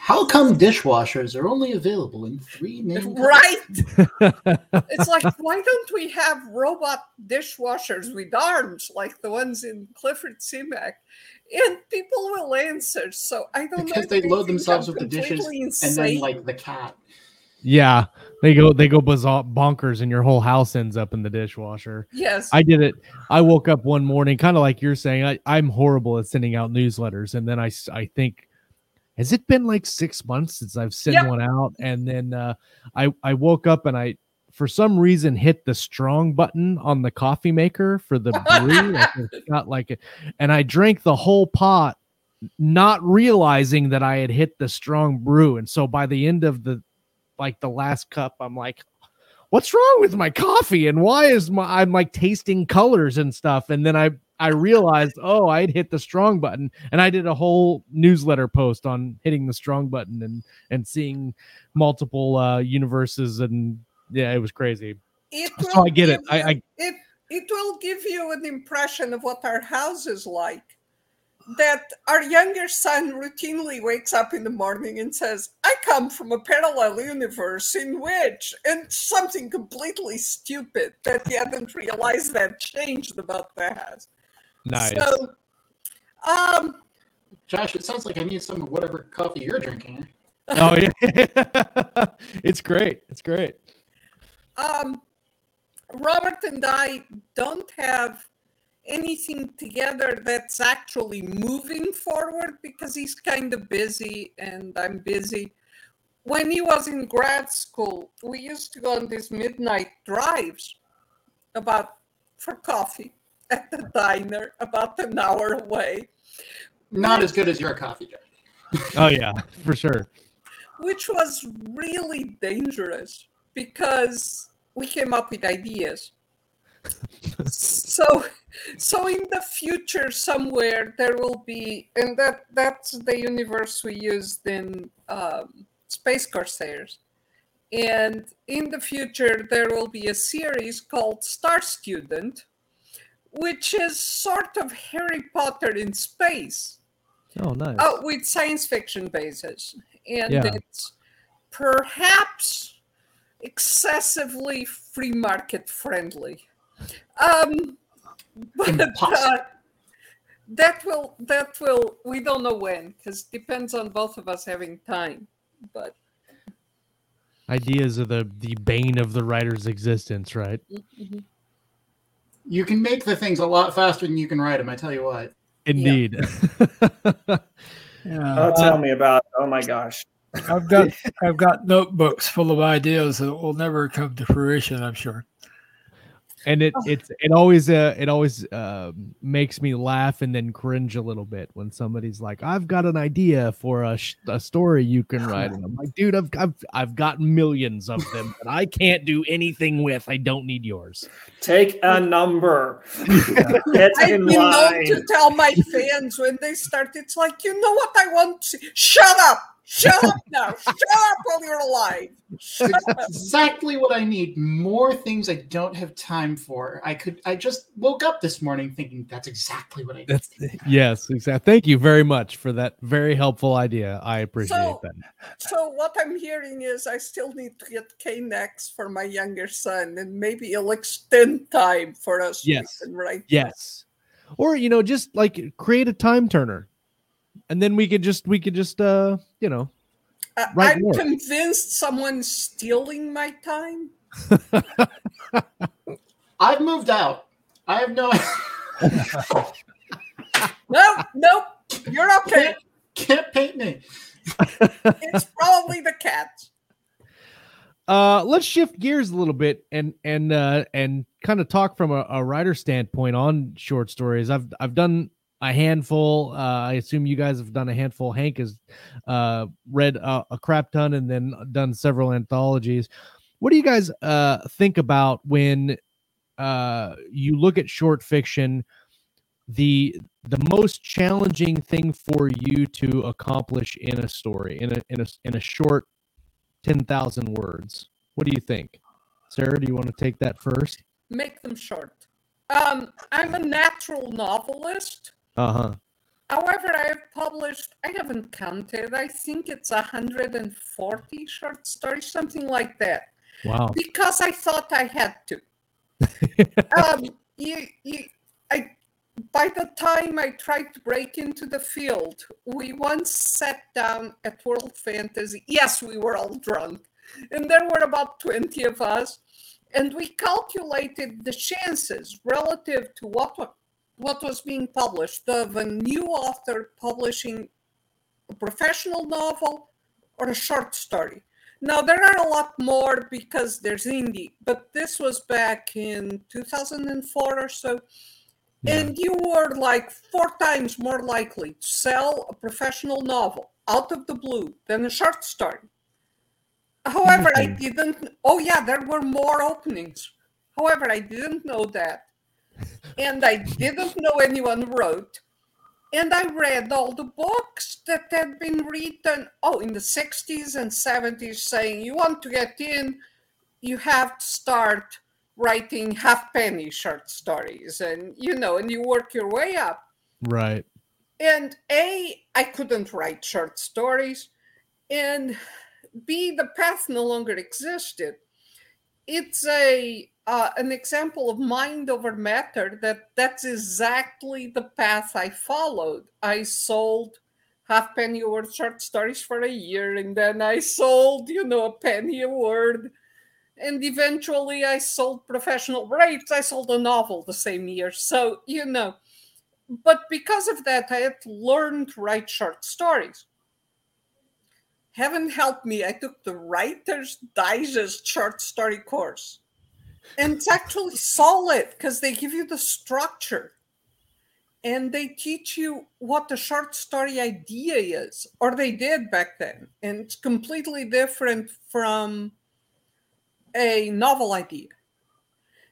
How come dishwashers are only available in three main? Right? [laughs] It's like, why don't we have robot dishwashers with arms like the ones in Clifford Simak? And people will answer. So I don't know. Because if they load themselves with the dishes completely and then like the cat. Yeah, they go they go bizarre bonkers, and your whole house ends up in the dishwasher. yes. I did it. I woke up one morning, kind of like you're saying. I, I'm horrible at sending out newsletters, and then I I think, has it been like six months since I've sent Yep. one out? And then uh, I I woke up and I for some reason hit the strong button on the coffee maker for the brew. [laughs] not like it, and I drank the whole pot, not realizing that I had hit the strong brew. And so by the end of the like the last cup, I'm like, what's wrong with my coffee and why is my I'm like tasting colors and stuff and then I I realized oh I'd hit the strong button and I did a whole newsletter post on hitting the strong button and and seeing multiple uh universes and yeah it was crazy It So I get it. give I- I- it it will give you an impression of what our house is like. That our younger son routinely wakes up in the morning and says, "I come from a parallel universe in which," and something completely stupid that he hadn't realized that changed about the house. Nice. So, um, Josh, it sounds like I need some of whatever coffee you're drinking. oh yeah. [laughs] It's great. It's great. um, Robert and I don't have anything together that's actually moving forward because he's kind of busy and I'm busy. When he was in grad school, we used to go on these midnight drives about for coffee at the diner about an hour away, Not as good as your coffee, Josh. [laughs] oh yeah for sure which was really dangerous because we came up with ideas. [laughs] so so in the future somewhere there will be and that that's the universe we used in um, space corsairs and in the future there will be a series called star student which is sort of harry potter in space oh nice Oh, with science fiction basis. And Yeah. it's perhaps excessively free market friendly. Um, but uh, that will, that will, we don't know when, because depends on both of us having time. But ideas are the the bane of the writer's existence right mhm. You can make the things a lot faster than you can write them. I tell you what. indeed Yeah. [laughs] Oh, tell uh, me about. Oh my gosh. I've got I've got notebooks full of ideas that will never come to fruition. I'm sure. And it it's it always uh it always uh makes me laugh and then cringe a little bit when somebody's like i've got an idea for a, sh- a story you can [laughs] write and i'm like dude I've, I've i've got millions of them that i can't do anything with i don't need yours Take a number. [laughs] Get I've in been known to tell my fans when they start, it's like, you know what I want to? Shut up! Shut up now! Shut up while you're alive! Shut up! exactly what I need. More things I don't have time for. I could. I just woke up this morning thinking that's exactly what I need. that's yes exactly thank you very much for that very helpful idea i appreciate So- that So what I'm hearing is I still need to get K'Nex for my younger son, and maybe he'll extend time for us. Yes. and right. yes or you know just like create a time turner and then we could just we could just uh you know Uh, Write I'm more. convinced someone's stealing my time. [laughs] I've moved out. I have no. No, [laughs] no you're okay. can't, can't paint me. [laughs] It's probably the cats. Uh, let's shift gears a little bit and and uh, and kind of talk from a, a writer standpoint on short stories. I've I've done a handful. Uh, I assume you guys have done a handful. Hank has uh, read a, a crap ton and then done several anthologies. What do you guys uh, think about when uh, you look at short fiction? The the most challenging thing for you to accomplish in a story in a in a in a short 10,000 words. What do you think? Sarah, do you want to take that first? Make them short. Um, I'm a natural novelist. Uh huh. However, I have published, I haven't counted, I think it's 140 short stories, something like that, Wow. because I thought I had to. [laughs] um, you, you, I, by the time I tried to break into the field, we once sat down at World Fantasy. Yes, we were all drunk, and there were about 20 of us, and we calculated the chances relative to what what was being published of a new author publishing a professional novel or a short story. Now there are a lot more because there's indie, but this was back in 2004 or so. And you were like four times more likely to sell a professional novel out of the blue than a short story. However, I didn't. Oh, yeah, there were more openings. However, I didn't know that. And I didn't know anyone wrote. And I read all the books that had been written, oh, in the 60s and 70s, saying you want to get in, you have to start writing halfpenny short stories. And, you know, and you work your way up. Right. And A, I couldn't write short stories. And B, the path no longer existed. It's a uh, an example of mind over matter that that's exactly the path I followed. I sold half penny a word short stories for a year, and then I sold, you know, a penny a word. And eventually I sold professional rates. I sold a novel the same year. So, you know, but because of that, I had learned to write short stories. Heaven help me, I took the Writer's Digest short story course. And it's actually solid because they give you the structure and they teach you what the short story idea is, or they did back then. And it's completely different from a novel idea.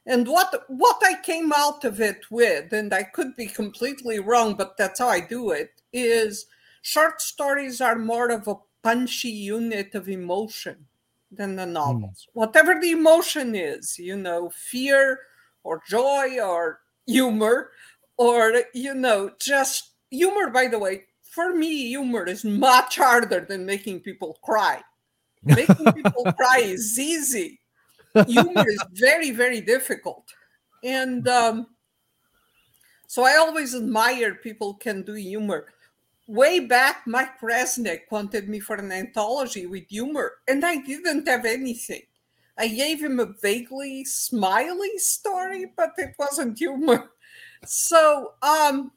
And what what I came out of it with, and I could be completely wrong, but that's how I do it, is short stories are more of a punchy unit of emotion than the novels. Whatever the emotion is, you know, fear or joy or humor, or you know, just humor, by the way, for me, humor is much harder than making people cry. [laughs] Making people cry is easy humor is very very difficult and um, so i always admire people can do humor way back mike resnick wanted me for an anthology with humor and i didn't have anything. I gave him a vaguely smiley story but it wasn't humor. [laughs] So um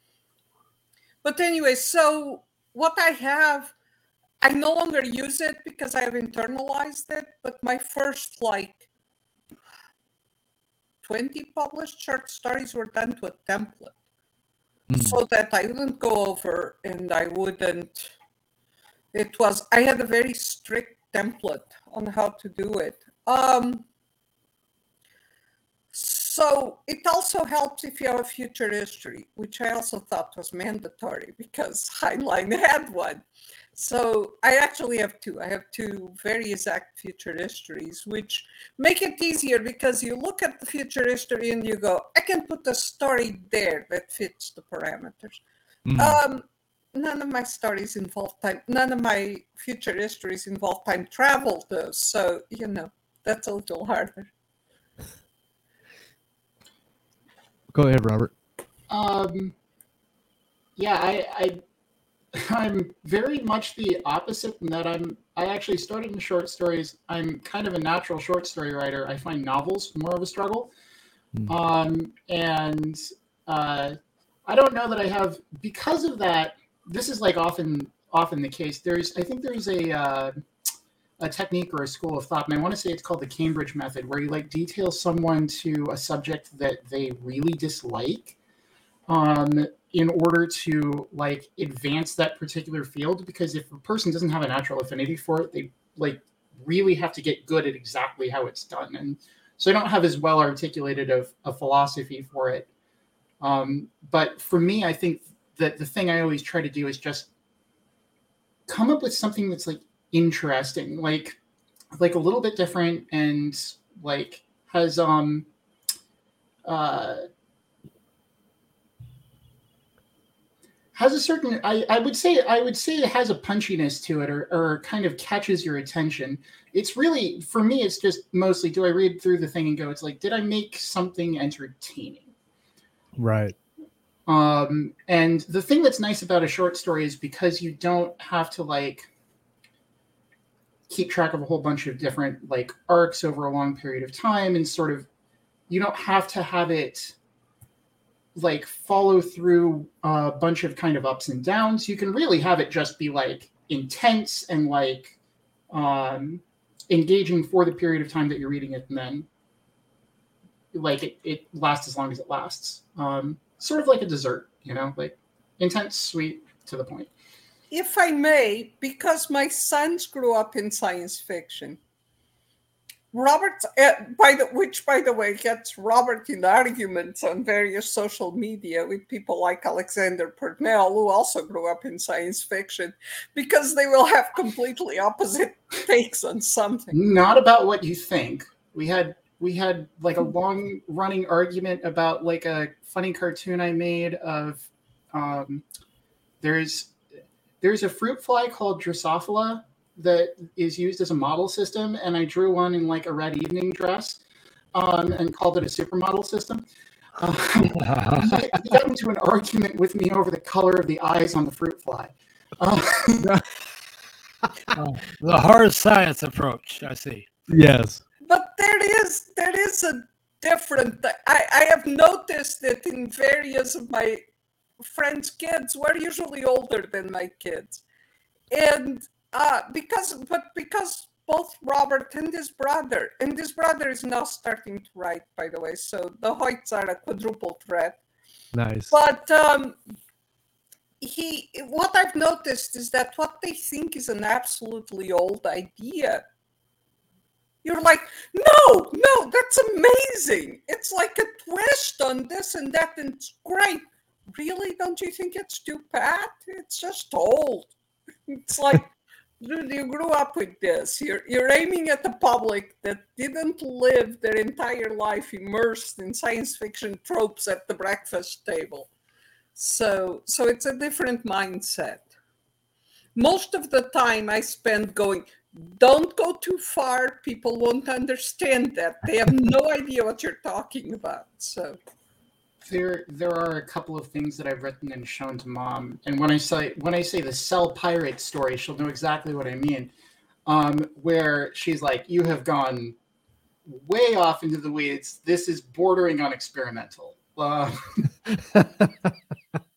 but anyway so what i have i no longer use it because i have internalized it but my first like 20 published short stories were done to a template so that I wouldn't go over and I wouldn't. It was, I had a very strict template on how to do it. Um, so it also helps if you have a future history, which I also thought was mandatory [laughs] because Heinlein had one. So I actually have two. I have two very exact future histories, which make it easier because you look at the future history and you go, I can put a story there that fits the parameters. Mm. Um, none of my stories involve time. None of my future histories involve time travel, though. So you know that's a little harder. Go ahead, Robert. Um, yeah, I, I I'm very much the opposite in that I'm I actually started in short stories. I'm kind of a natural short story writer. I find novels more of a struggle. Hmm. Um, and uh, I don't know that I have because of that. This is like often often the case. There's I think there's a uh, a technique or a school of thought, and I want to say it's called the Cambridge method, where you like detail someone to a subject that they really dislike, um, in order to like advance that particular field. Because if a person doesn't have a natural affinity for it, they like really have to get good at exactly how it's done, and so I don't have as well articulated of a philosophy for it. Um, but for me, I think that the thing I always try to do is just come up with something that's like interesting, like like a little bit different and like has um uh has a certain I, I would say I would say it has a punchiness to it or, or kind of catches your attention. It's really for me it's just mostly do I read through the thing and go, it's like, did I make something entertaining? Right. Um, and the thing that's nice about a short story is because you don't have to like keep track of a whole bunch of different like arcs over a long period of time and sort of you don't have to have it like follow through a bunch of kind of ups and downs you can really have it just be like intense and like um engaging for the period of time that you're reading it and then like it, it lasts as long as it lasts um sort of like a dessert you know like intense sweet to the point if I may, because my sons grew up in science fiction. Robert, uh, by the which, by the way, gets Robert in arguments on various social media with people like Alexander Purnell, who also grew up in science fiction, because they will have completely opposite [laughs] takes on something. Not about what you think. We had we had like a long running argument about like a funny cartoon I made of um, there's there's a fruit fly called Drosophila that is used as a model system, and I drew one in like a red evening dress um, and called it a supermodel system. [laughs] Uh, he, he got into an argument with me over the color of the eyes on the fruit fly. Uh, Oh, [laughs] the hard science approach. I see. Yes. But there is there is a different. I I have noticed that in various of my friends' kids were usually older than my kids, and uh, because but because both Robert and his brother, and his brother is now starting to write, by the way. So the Hoyts are a quadruple threat. Nice. But um, he, what I've noticed is that what they think is an absolutely old idea. You're like, no, no, that's amazing. It's like a twist on this and that, and it's great. Really? Don't you think it's too pat? It's just old. [laughs] It's like, you grew up with this. You're you're aiming at the public that didn't live their entire life immersed in science fiction tropes at the breakfast table. So so it's a different mindset. Most of the time I spend going, don't go too far. People won't understand that. They have no idea what you're talking about. So there there are a couple of things that I've written and shown to mom, and when I say when I say the cell pirate story, she'll know exactly what I mean. Um, where she's like, "You have gone way off into the weeds. This is bordering on experimental." Uh, [laughs] [laughs]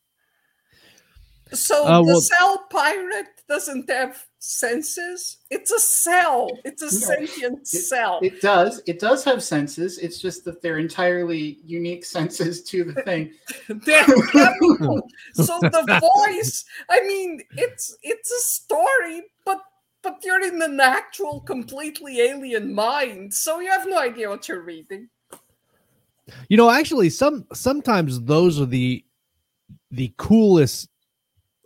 so Uh, the well- cell pirate doesn't have senses. It's a cell. It's a sentient cell. it does it does have senses. It's just that they're entirely unique [laughs] senses to the thing. [laughs] They're chemical. [laughs] so the voice i mean it's it's a story but but you're in an actual completely alien mind so you have no idea what you're reading You know, actually, some sometimes those are the the coolest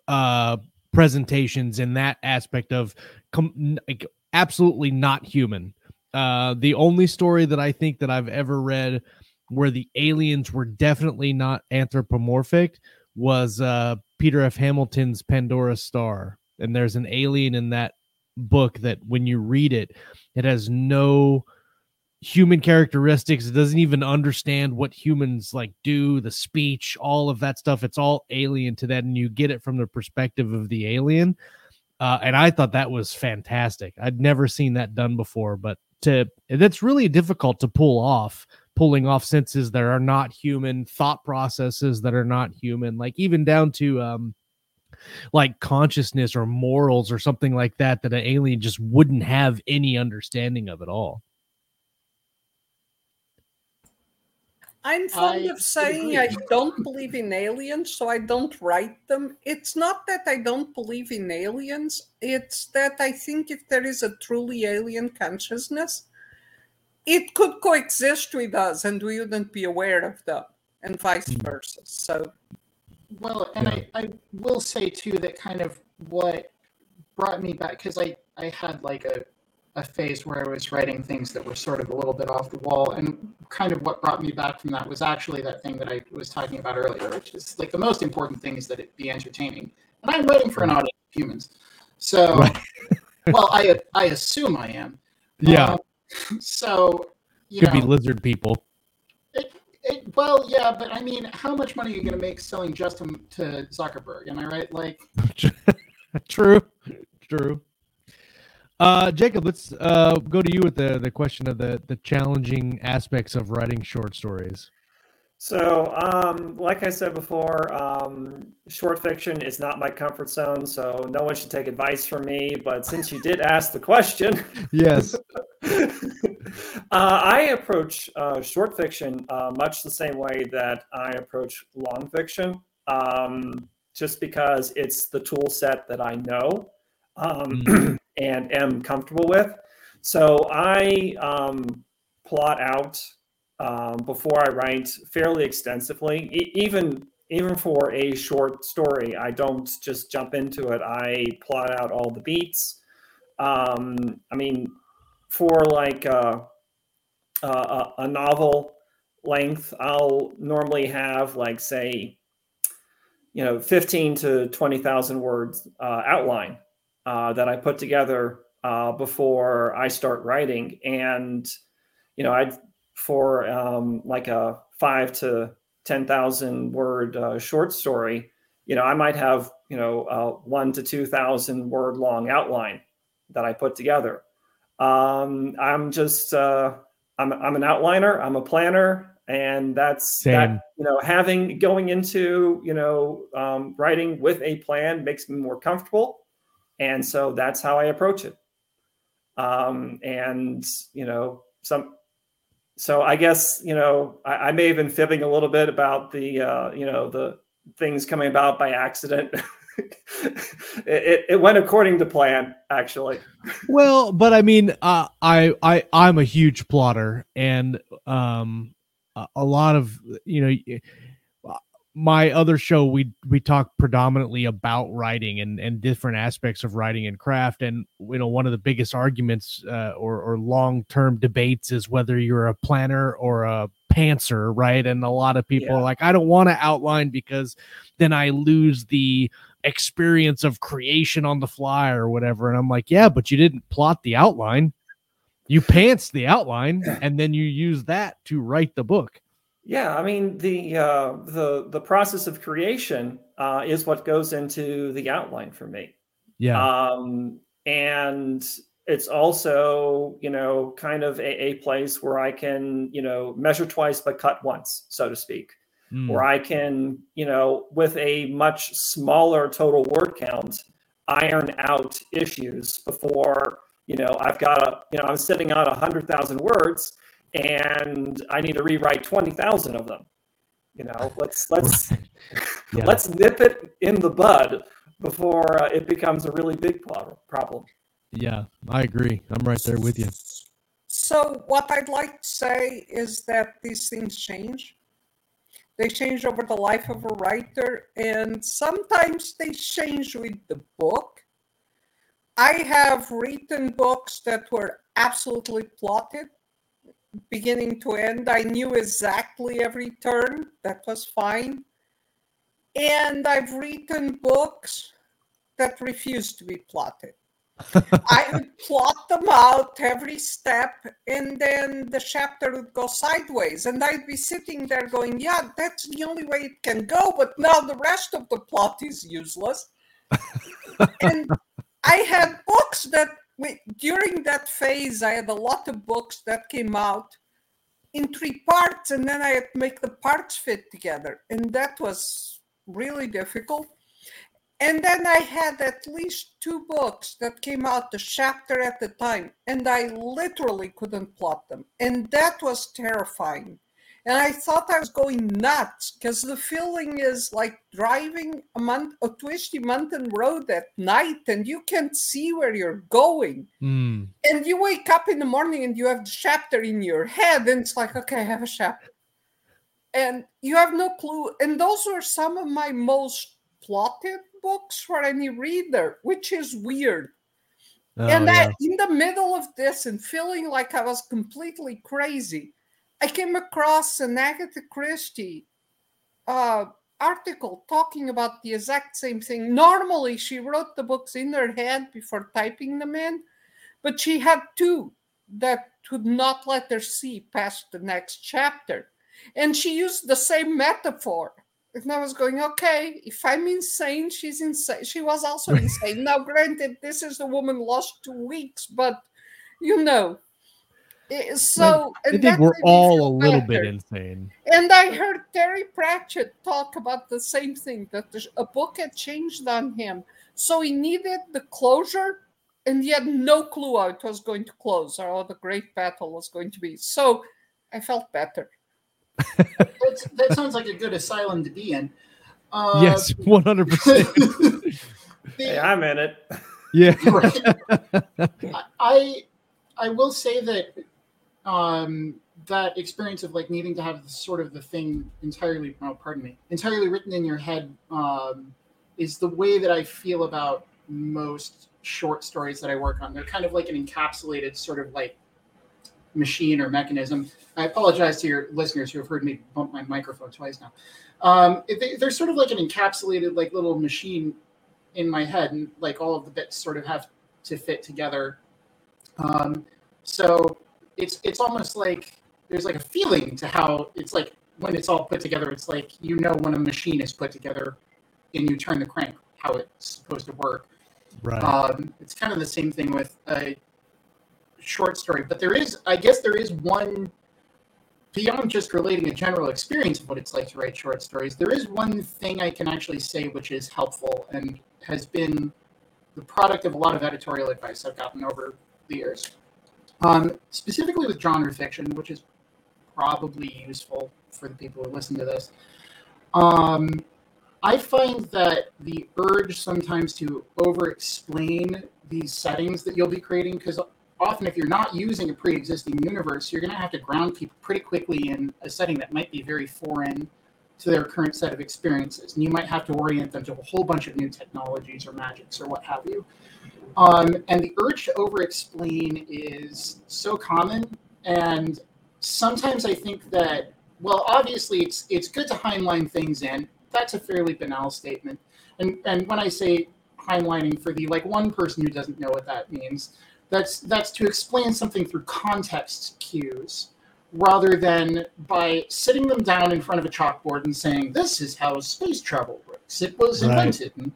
uh presentations in that aspect of com- like, absolutely not human. Uh the only story that I think that I've ever read where the aliens were definitely not anthropomorphic was uh Peter F. Hamilton's Pandora Star. And there's an alien in that book that when you read it, it has no human characteristics. It doesn't even understand what humans like do, the speech, all of that stuff. It's all alien to that, and you get it from the perspective of the alien. Uh, and I thought that was fantastic. I'd never seen that done before, but to that's really difficult to pull off. Pulling off senses that are not human, thought processes that are not human, like even down to um, like consciousness or morals or something like that, that an alien just wouldn't have any understanding of at all. I'm fond I of saying agree. I don't believe in aliens, so I don't write them. It's not that I don't believe in aliens, it's that I think if there is a truly alien consciousness, it could coexist with us and we wouldn't be aware of them, and vice Mm. versa. So, Well, and Yeah. I, I will say too that kind of what brought me back because I, I had like a, a phase where I was writing things that were sort of a little bit off the wall, and kind of what brought me back from that was actually that thing that I was talking about earlier, which is like the most important thing is that it be entertaining. And I'm writing for an audience of humans, so Right. [laughs] well, I I assume I am. Yeah, Um, so you could know, be lizard people. it, it, well, yeah, but I mean, how much money are you going to make selling just to, to Zuckerberg? Am I right? Like, [laughs] true, true. Uh, Jacob, let's uh go to you with the the question of the the challenging aspects of writing short stories. So, um, like I said before, um, short fiction is not my comfort zone, so no one should take advice from me. But since you did ask the question, [laughs] Yes. [laughs] uh, I approach uh, short fiction uh, much the same way that I approach long fiction, um, just because it's the tool set that I know um, and am comfortable with. So I um, plot out um, before I write fairly extensively, e- even even for a short story. I don't just jump into it. I plot out all the beats. Um, I mean, for like uh, uh, a, a novel length, I'll normally have like say, you know, fifteen to twenty thousand words uh, outline uh, that I put together uh, before I start writing, and you know, I'd for um, like a five to ten thousand word uh, short story, you know, I might have you know a one to two thousand word long outline that I put together. Um, I'm just uh, I'm I'm an outliner. I'm a planner, and that's Same. that. You know, having going into you know um, writing with a plan makes me more comfortable, and so that's how I approach it. Um, and you know, some so I guess you know I, I may have been fibbing a little bit about the uh, you know the things coming about by accident. [laughs] it, it, it went according to plan, actually. well, but I mean, uh, I I I'm a huge plotter, and um, a, lot of you know, my other show we we talk predominantly about writing and and different aspects of writing and craft, and you know, one of the biggest arguments uh, or or long term debates is whether you're a planner or a pantser, right? And a lot of people Yeah. are like, I don't want to outline because then I lose the experience of creation on the fly or whatever. And I'm like, yeah, but you didn't plot the outline. You [laughs] pants the outline and then you use that to write the book. Yeah, I mean the uh, the the process of creation uh, is what goes into the outline for me. Yeah. um, and it's also you know kind of a, a place where i can you know measure twice but cut once so to speak Mm. where i can you know with a much smaller total word count iron out issues before you know i've got a you know i'm sitting on a hundred thousand words and i need to rewrite 20000 of them you know let's [laughs] let's Yeah. let's nip it in the bud before uh, it becomes a really big problem problem Yeah, I agree. I'm right there with you. So, what I'd like to say is that these things change. They change over the life of a writer, and sometimes they change with the book. I have written books that were absolutely plotted, beginning to end. I knew exactly every turn, that was fine. And I've written books that refused to be plotted. [laughs] I would plot them out every step, and then the chapter would go sideways. And I'd be sitting there going, Yeah, that's the only way it can go. But now the rest of the plot is useless. [laughs] and I had books that during that phase, I had a lot of books that came out in three parts, and then I had to make the parts fit together. And that was really difficult. And then I had at least two books that came out a chapter at a time, and I literally couldn't plot them. And that was terrifying. And I thought I was going nuts because the feeling is like driving a, month, a twisty mountain road at night and you can't see where you're going. Mm. And you wake up in the morning and you have the chapter in your head, and it's like, okay, I have a chapter. And you have no clue. And those were some of my most plotted books for any reader, which is weird. Oh, and yeah. I, in the middle of this and feeling like I was completely crazy, I came across an Agatha Christie uh, article talking about the exact same thing. Normally, she wrote the books in her head before typing them in, but she had two that would not let her see past the next chapter. And she used the same metaphor. And I was going, okay, if I'm insane, she's insane. She was also [laughs] insane. Now, granted, this is the woman lost two weeks, but you know. So I and think we're all a little better. bit insane. And I heard Terry Pratchett talk about the same thing that a book had changed on him. So he needed the closure, and he had no clue how it was going to close or how the great battle was going to be. So I felt better. [laughs] That sounds like a good asylum to be in. Uh, yes, [laughs] one hundred percent. [laughs] Hey, I'm in it. Yeah. Right. I I will say that um, that experience of like needing to have sort of the thing entirely, oh, pardon me, entirely written in your head um, is the way that I feel about most short stories that I work on. They're kind of like an encapsulated sort of like machine or mechanism. I apologize to your listeners who have heard me bump my microphone twice now. Um, they, they're sort of like an encapsulated like little machine in my head, and like all of the bits sort of have to fit together. Um, so it's it's almost like there's like a feeling to how it's like when it's all put together. It's like you know when a machine is put together, and you turn the crank how it's supposed to work. Right. Um, it's kind of the same thing with a short story, but there is, I guess, there is one beyond just relating a general experience of what it's like to write short stories. There is one thing I can actually say which is helpful and has been the product of a lot of editorial advice I've gotten over the years, um, specifically with genre fiction, which is probably useful for the people who listen to this. Um, I find that the urge sometimes to over explain these settings that you'll be creating, because often if you're not using a pre existing universe, you're going to have to ground people pretty quickly in a setting that might be very foreign to their current set of experiences. And you might have to orient them to a whole bunch of new technologies or magics or what have you. Um, and the urge to over explain is so common. And sometimes I think that, well, obviously it's it's good to Heinlein things in. That's a fairly banal statement. And and when I say Heinleining for the like one person who doesn't know what that means, that's that's to explain something through context cues rather than by sitting them down in front of a chalkboard and saying this is how space travel works it was Right. invented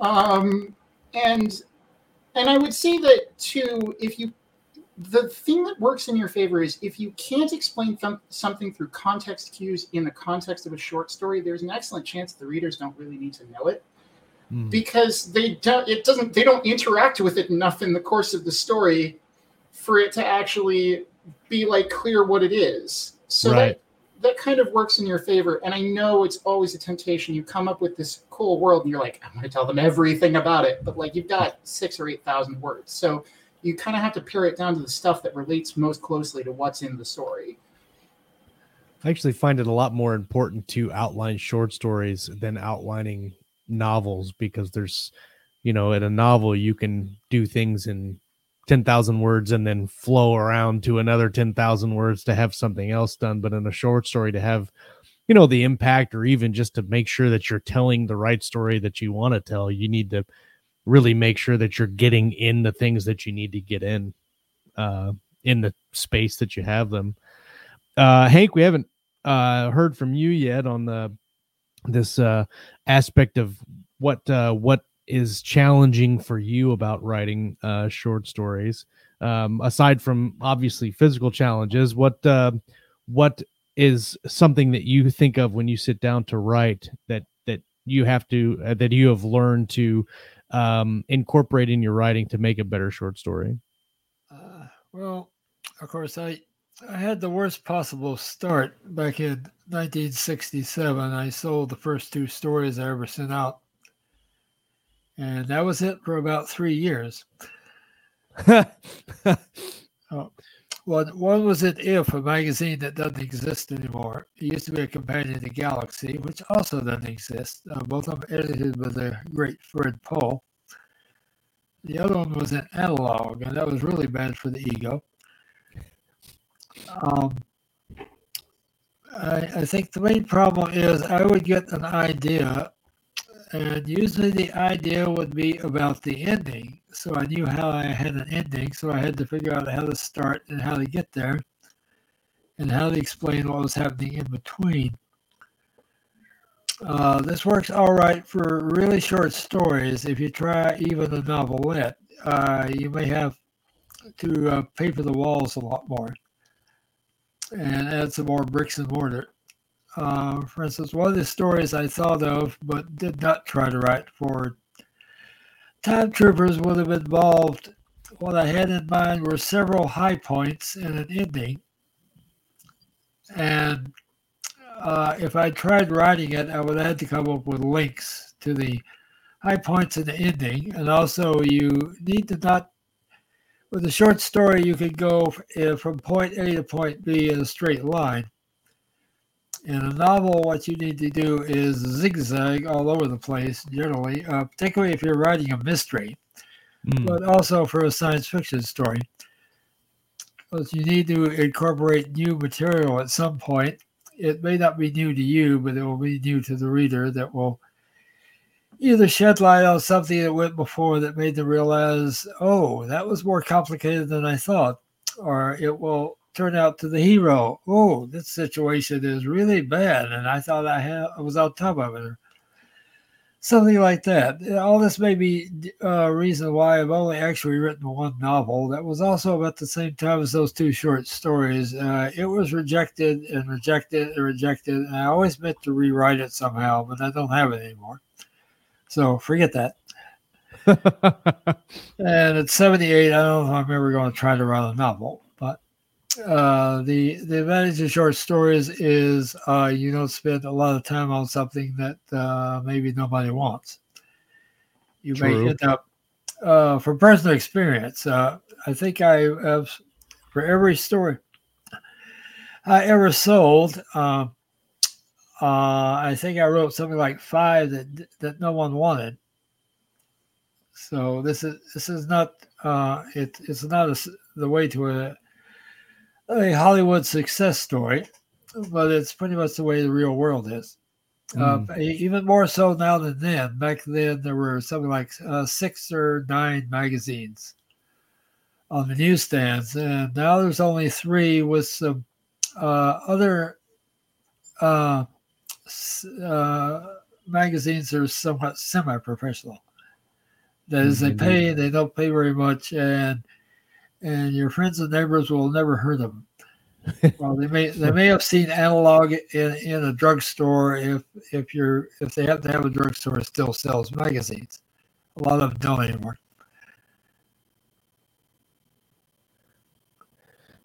um, and and i would say that too if you the thing that works in your favor is if you can't explain th- something through context cues in the context of a short story there's an excellent chance the readers don't really need to know it Mm. because they don't it doesn't they don't interact with it enough in the course of the story for it to actually be like clear what it is so Right. that that kind of works in your favor. And i know it's always a temptation. You come up with this cool world and you're like i'm going to tell them everything about it. But like you've got six or eight thousand words. So you kind of have to pare it down to the stuff that relates most closely to what's in the story. I actually find it a lot more important to outline short stories than outlining novels because there's, you know, in a novel you can do things in 10,000 words and then flow around to another 10,000 words to have something else done. But in a short story, to have, you know, the impact or even just to make sure that you're telling the right story that you want to tell, you need to really make sure that you're getting in the things that you need to get in uh, in the space that you have them. Uh, Hank, we haven't uh, heard from you yet on the this uh, aspect of what uh, what is challenging for you about writing uh, short stories. Um, aside from obviously physical challenges, what uh, what is something that you think of when you sit down to write that that you have to uh, that you have learned to um, incorporate in your writing to make a better short story? Uh, well, of course, I I had the worst possible start back in 1967. I sold the first two stories I ever sent out, and that was it for about three years. [laughs] oh, one, one was at If, a magazine that doesn't exist anymore. It used to be a companion to Galaxy, which also doesn't exist. Uh, both of them edited by the great Fred Pohl. The other one was an analog, and that was really bad for the ego. Um, I, I think the main problem is I would get an idea, and usually the idea would be about the ending. So I knew how I had an ending, so I had to figure out how to start and how to get there, and how to explain what was happening in between. Uh, this works all right for really short stories. If you try even a novelette, uh, you may have to uh, paper the walls a lot more and add some more bricks and mortar. Uh, for instance, one of the stories I thought of but did not try to write for Time Troopers would have involved what I had in mind were several high points and an ending. And uh, if I tried writing it, I would have had to come up with links to the high points and the ending. And also, you need to not with a short story, you could go uh, from point A to point B in a straight line. In a novel, what you need to do is zigzag all over the place, generally, uh, particularly if you're writing a mystery, mm. but also for a science fiction story. Because you need to incorporate new material at some point. It may not be new to you, but it will be new to the reader that will either shed light on something that went before that made them realize, oh, that was more complicated than I thought, or it will turn out to the hero, oh, this situation is really bad, and I thought I, had, I was on top of it, something like that. All this may be a reason why I've only actually written one novel that was also about the same time as those two short stories. Uh, it was rejected and rejected and rejected, and I always meant to rewrite it somehow, but I don't have it anymore. So forget that. [laughs] and at 78, I don't know if I'm ever going to try to write a novel, uh, the the advantage of short stories is uh, you don't spend a lot of time on something that uh, maybe nobody wants. You True. may end up, uh, from personal experience, uh, I think I have, for every story I ever sold, um, uh, I think I wrote something like five that that no one wanted. So this is this is not uh, it, it's not a, the way to a a Hollywood success story, but it's pretty much the way the real world is. Mm. Uh, even more so now than then. Back then, there were something like uh, six or nine magazines on the newsstands, and now there's only three with some uh, other uh, uh, magazines are somewhat semi-professional. That is, they mm-hmm. pay, they don't pay very much, and and your friends and neighbors will never hear them. [laughs] well, they may they may have seen analog in, in a drugstore if if you're if they have to have a drugstore that still sells magazines. A lot of them don't anymore.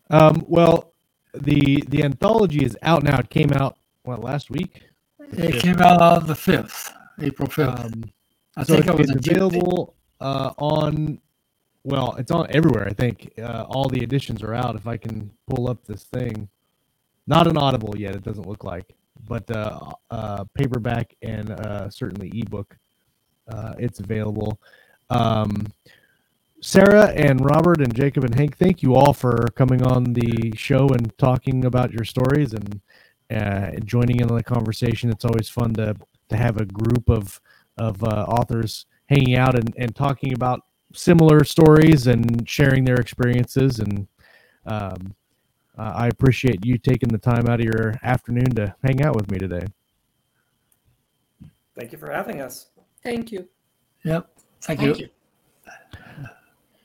Um, well, the the anthology is out now. It came out what last week? It came out on the fifth, April fifth. Um, I so think it was available uh, on. Well, it's on everywhere. I think uh, all the editions are out. If I can pull up this thing, not an Audible yet. It doesn't look like, but uh, uh paperback and uh, certainly ebook. Uh, it's available. Um, Sarah and Robert and Jacob and Hank, thank you all for coming on the show and talking about your stories and uh, joining in on the conversation. It's always fun to to have a group of of uh, authors hanging out and, and talking about similar stories and sharing their experiences. And um, uh, I appreciate you taking the time out of your afternoon to hang out with me today. Thank you for having us. Thank you. Yep. Thank, Thank you. you.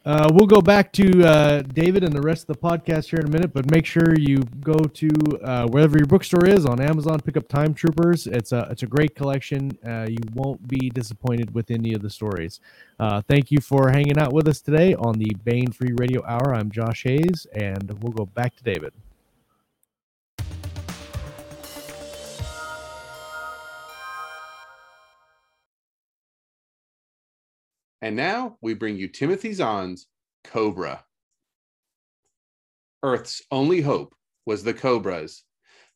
Uh, we'll go back to uh, David and the rest of the podcast here in a minute, but make sure you go to uh, wherever your bookstore is on Amazon. Pick up Time Troopers. It's a it's a great collection. Uh, you won't be disappointed with any of the stories. Uh, thank you for hanging out with us today on the Baen Free Radio Hour. I'm Josh Hayes, and we'll go back to David. And now we bring you Timothy Zahn's Cobra. Earth's only hope was the Cobras.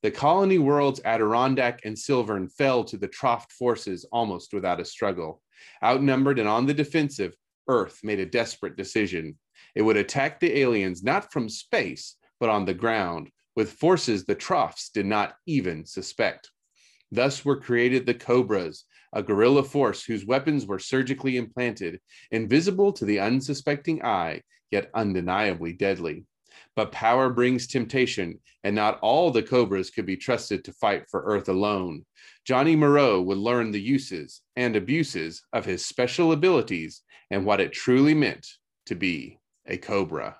The colony worlds Adirondack and Silvern fell to the Troft forces almost without a struggle. Outnumbered and on the defensive, Earth made a desperate decision. It would attack the aliens not from space, but on the ground, with forces the Trofts did not even suspect. Thus were created the Cobras, a guerrilla force whose weapons were surgically implanted, invisible to the unsuspecting eye, yet undeniably deadly. But power brings temptation, and not all the Cobras could be trusted to fight for Earth alone. Johnny Moreau would learn the uses and abuses of his special abilities and what it truly meant to be a Cobra.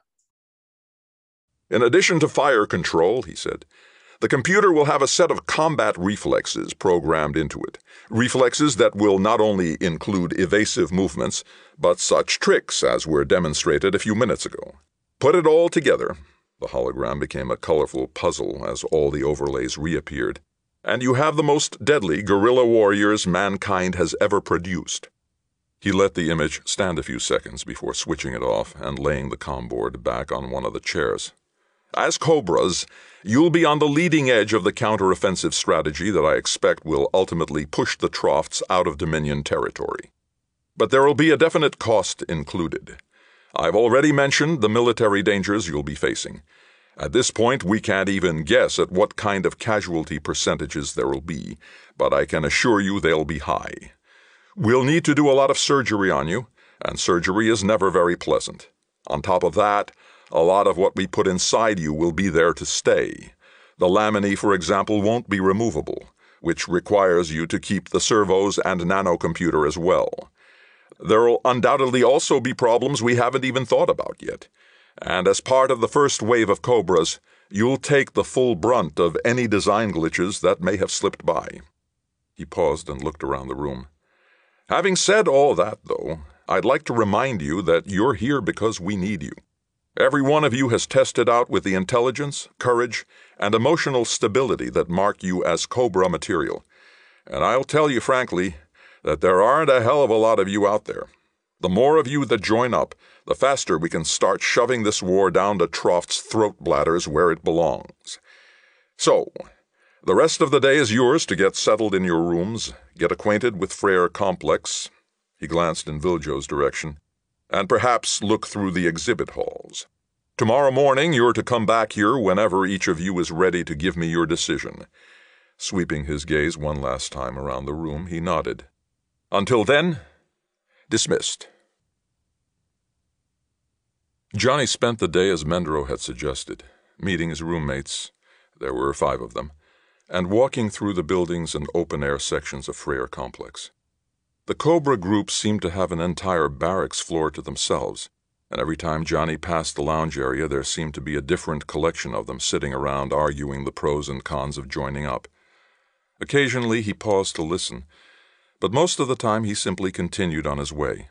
In addition to fire control, he said, the computer will have a set of combat reflexes programmed into it. Reflexes that will not only include evasive movements, but such tricks as were demonstrated a few minutes ago. Put it all together. The hologram became a colorful puzzle as all the overlays reappeared. And you have the most deadly guerrilla warriors mankind has ever produced. He let the image stand a few seconds before switching it off and laying the com board back on one of the chairs. As Cobras, you'll be on the leading edge of the counteroffensive strategy that I expect will ultimately push the Trofts out of Dominion territory. But there will be a definite cost included. I've already mentioned the military dangers you'll be facing. At this point, we can't even guess at what kind of casualty percentages there will be, but I can assure you they'll be high. We'll need to do a lot of surgery on you, and surgery is never very pleasant. On top of that, a lot of what we put inside you will be there to stay. The laminae, for example, won't be removable, which requires you to keep the servos and nanocomputer as well. There'll undoubtedly also be problems we haven't even thought about yet. And as part of the first wave of Cobras, you'll take the full brunt of any design glitches that may have slipped by. He paused and looked around the room. Having said all that, though, I'd like to remind you that you're here because we need you. Every one of you has tested out with the intelligence, courage, and emotional stability that mark you as Cobra material. And I'll tell you frankly that there aren't a hell of a lot of you out there. The more of you that join up, the faster we can start shoving this war down to Troft's throat bladders where it belongs. So, the rest of the day is yours to get settled in your rooms, get acquainted with Frere Complex. He glanced in Viljo's direction and perhaps look through the exhibit halls. Tomorrow morning you're to come back here whenever each of you is ready to give me your decision. Sweeping his gaze one last time around the room, he nodded. Until then, dismissed. Johnny spent the day as Mendro had suggested, meeting his roommates, there were five of them, and walking through the buildings and open air sections of Frere Complex. The Cobra group seemed to have an entire barracks floor to themselves, and every time Johnny passed the lounge area, there seemed to be a different collection of them sitting around arguing the pros and cons of joining up. Occasionally he paused to listen, but most of the time he simply continued on his way,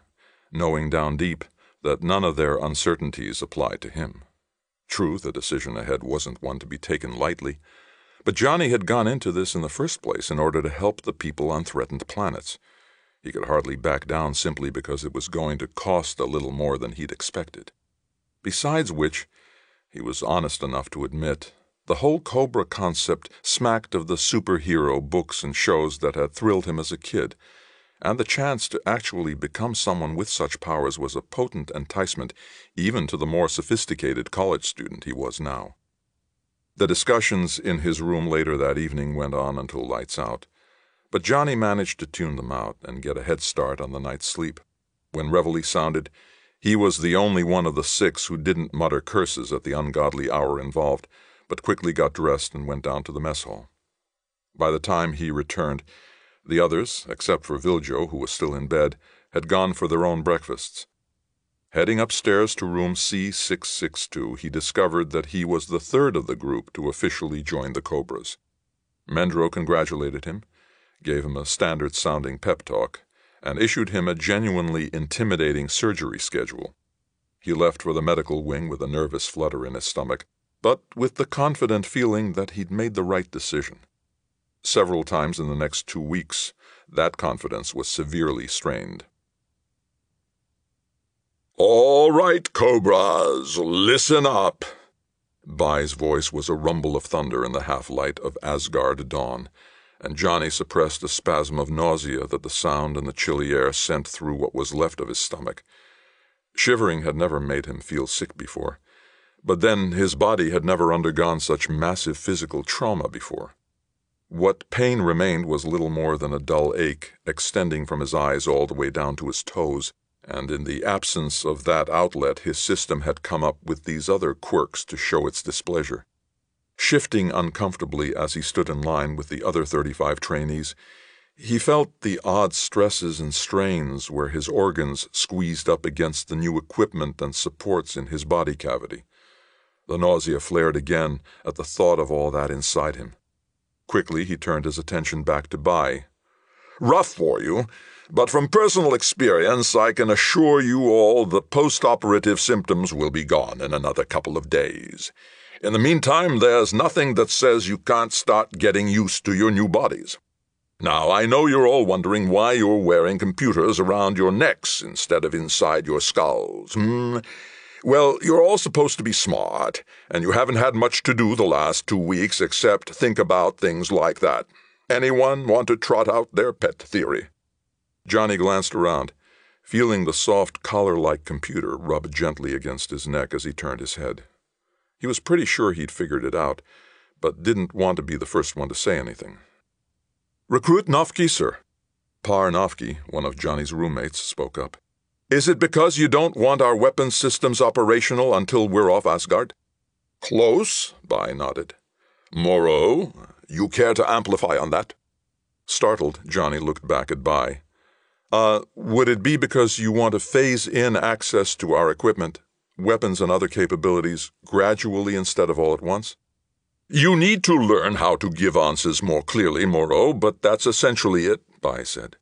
knowing down deep that none of their uncertainties applied to him. True, the decision ahead wasn't one to be taken lightly, but Johnny had gone into this in the first place in order to help the people on threatened planets. He could hardly back down simply because it was going to cost a little more than he'd expected. Besides which, he was honest enough to admit, the whole Cobra concept smacked of the superhero books and shows that had thrilled him as a kid, and the chance to actually become someone with such powers was a potent enticement even to the more sophisticated college student he was now. The discussions in his room later that evening went on until lights out, but Johnny managed to tune them out and get a head start on the night's sleep. When reveille sounded, he was the only one of the six who didn't mutter curses at the ungodly hour involved, but quickly got dressed and went down to the mess hall. By the time he returned, the others, except for Viljo, who was still in bed, had gone for their own breakfasts. Heading upstairs to room C662, he discovered that he was the third of the group to officially join the Cobras. Mendro congratulated him, gave him a standard sounding pep talk, and issued him a genuinely intimidating surgery schedule. He left for the medical wing with a nervous flutter in his stomach, but with the confident feeling that he'd made the right decision. Several times in the next two weeks, that confidence was severely strained. All right, Cobras, listen up. Bai's voice was a rumble of thunder in the half light of Asgard dawn, and Johnny suppressed a spasm of nausea that the sound and the chilly air sent through what was left of his stomach. Shivering had never made him feel sick before, but then his body had never undergone such massive physical trauma before. What pain remained was little more than a dull ache, extending from his eyes all the way down to his toes, and in the absence of that outlet, his system had come up with these other quirks to show its displeasure. Shifting uncomfortably as he stood in line with the other 35 trainees, he felt the odd stresses and strains where his organs squeezed up against the new equipment and supports in his body cavity. The nausea flared again at the thought of all that inside him. Quickly, he turned his attention back to Bai. Rough for you, but from personal experience, I can assure you all the post operative symptoms will be gone in another couple of days. In the meantime, there's nothing that says you can't start getting used to your new bodies. Now, I know you're all wondering why you're wearing computers around your necks instead of inside your skulls. Hmm? Well, you're all supposed to be smart, and you haven't had much to do the last two weeks except think about things like that. Anyone want to trot out their pet theory? Johnny glanced around, feeling the soft collar like computer rub gently against his neck as he turned his head. He was pretty sure he'd figured it out, but didn't want to be the first one to say anything. Recruit Nofke, sir. Par Nofke, one of Johnny's roommates, spoke up. Is it because you don't want our weapons systems operational until we're off Asgard? Close, Bai nodded. Moreau, you care to amplify on that? Startled, Johnny looked back at Bai. Uh, would it be because you want to phase in access to our equipment weapons and other capabilities gradually instead of all at once? You need to learn how to give answers more clearly, Moreau, but that's essentially it, Bai said.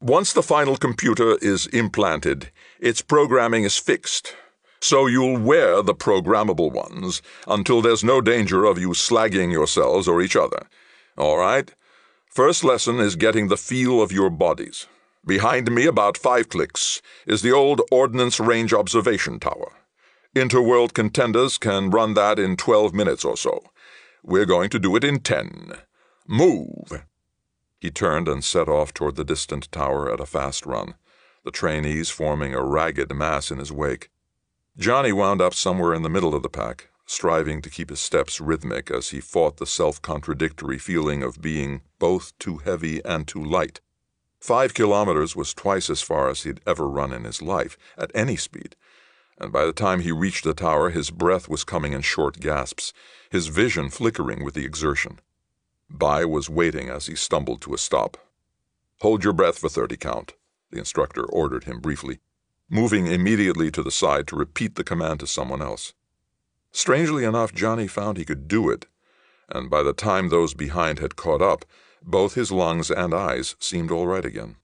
Once the final computer is implanted, its programming is fixed. So you'll wear the programmable ones until there's no danger of you slagging yourselves or each other. All right? First lesson is getting the feel of your bodies. Behind me, about five clicks, is the old Ordnance Range Observation Tower. Interworld contenders can run that in 12 minutes or so. We're going to do it in 10. Move! He turned and set off toward the distant tower at a fast run, the trainees forming a ragged mass in his wake. Johnny wound up somewhere in the middle of the pack, striving to keep his steps rhythmic as he fought the self contradictory feeling of being both too heavy and too light. Five kilometers was twice as far as he'd ever run in his life, at any speed, and by the time he reached the tower, his breath was coming in short gasps, his vision flickering with the exertion. Bai was waiting as he stumbled to a stop. Hold your breath for 30 count, the instructor ordered him briefly, moving immediately to the side to repeat the command to someone else. Strangely enough, Johnny found he could do it, and by the time those behind had caught up, both his lungs and eyes seemed all right again.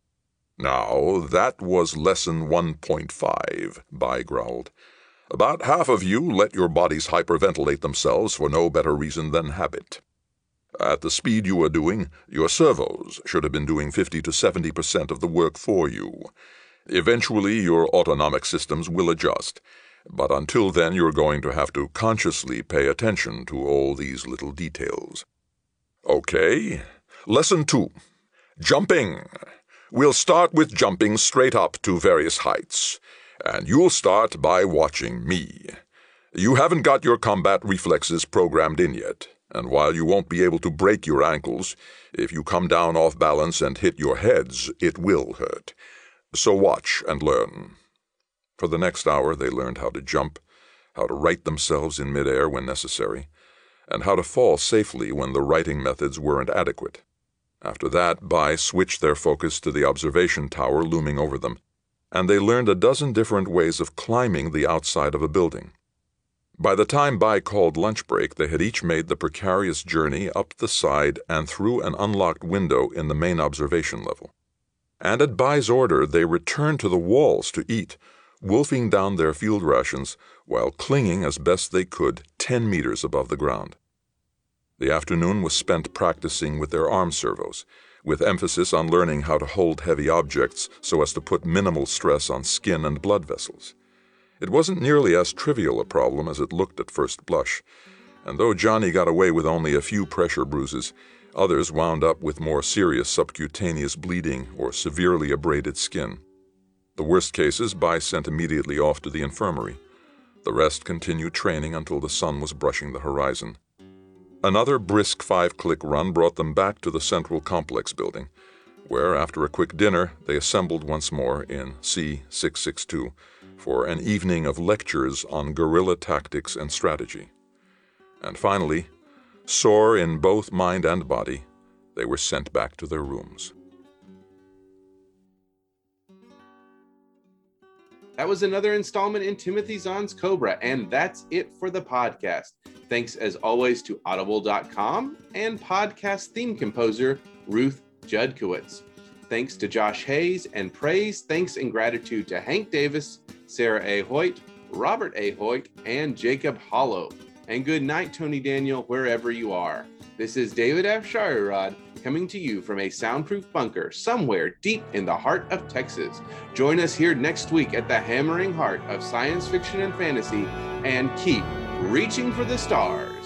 Now, that was lesson 1.5, Bai growled. About half of you let your bodies hyperventilate themselves for no better reason than habit. At the speed you are doing, your servos should have been doing 50 to 70 percent of the work for you. Eventually, your autonomic systems will adjust, but until then, you're going to have to consciously pay attention to all these little details. Okay, lesson two jumping. We'll start with jumping straight up to various heights, and you'll start by watching me. You haven't got your combat reflexes programmed in yet, and while you won't be able to break your ankles, if you come down off balance and hit your heads, it will hurt. So watch and learn. For the next hour, they learned how to jump, how to right themselves in midair when necessary, and how to fall safely when the righting methods weren't adequate. After that, Bai switched their focus to the observation tower looming over them, and they learned a dozen different ways of climbing the outside of a building. By the time Bai called lunch break, they had each made the precarious journey up the side and through an unlocked window in the main observation level. And at Bai's order, they returned to the walls to eat, wolfing down their field rations while clinging as best they could ten meters above the ground. The afternoon was spent practicing with their arm servos, with emphasis on learning how to hold heavy objects so as to put minimal stress on skin and blood vessels. It wasn't nearly as trivial a problem as it looked at first blush, and though Johnny got away with only a few pressure bruises, others wound up with more serious subcutaneous bleeding or severely abraded skin. The worst cases Bai sent immediately off to the infirmary. The rest continued training until the sun was brushing the horizon. Another brisk five click run brought them back to the central complex building, where, after a quick dinner, they assembled once more in C662 for an evening of lectures on guerrilla tactics and strategy. And finally, sore in both mind and body, they were sent back to their rooms. That was another installment in Timothy Zahn's Cobra, and that's it for the podcast. Thanks as always to Audible.com and podcast theme composer Ruth Judkowitz. Thanks to Josh Hayes, and praise, thanks, and gratitude to Hank Davis, Sarah A. Hoyt, Robert A. Hoyt, and Jacob Holo. And good night, Tony Daniel, wherever you are. This is David Afsharirad coming to you from a soundproof bunker somewhere deep in the heart of Texas. Join us here next week at the hammering heart of science fiction and fantasy, and keep reaching for the stars.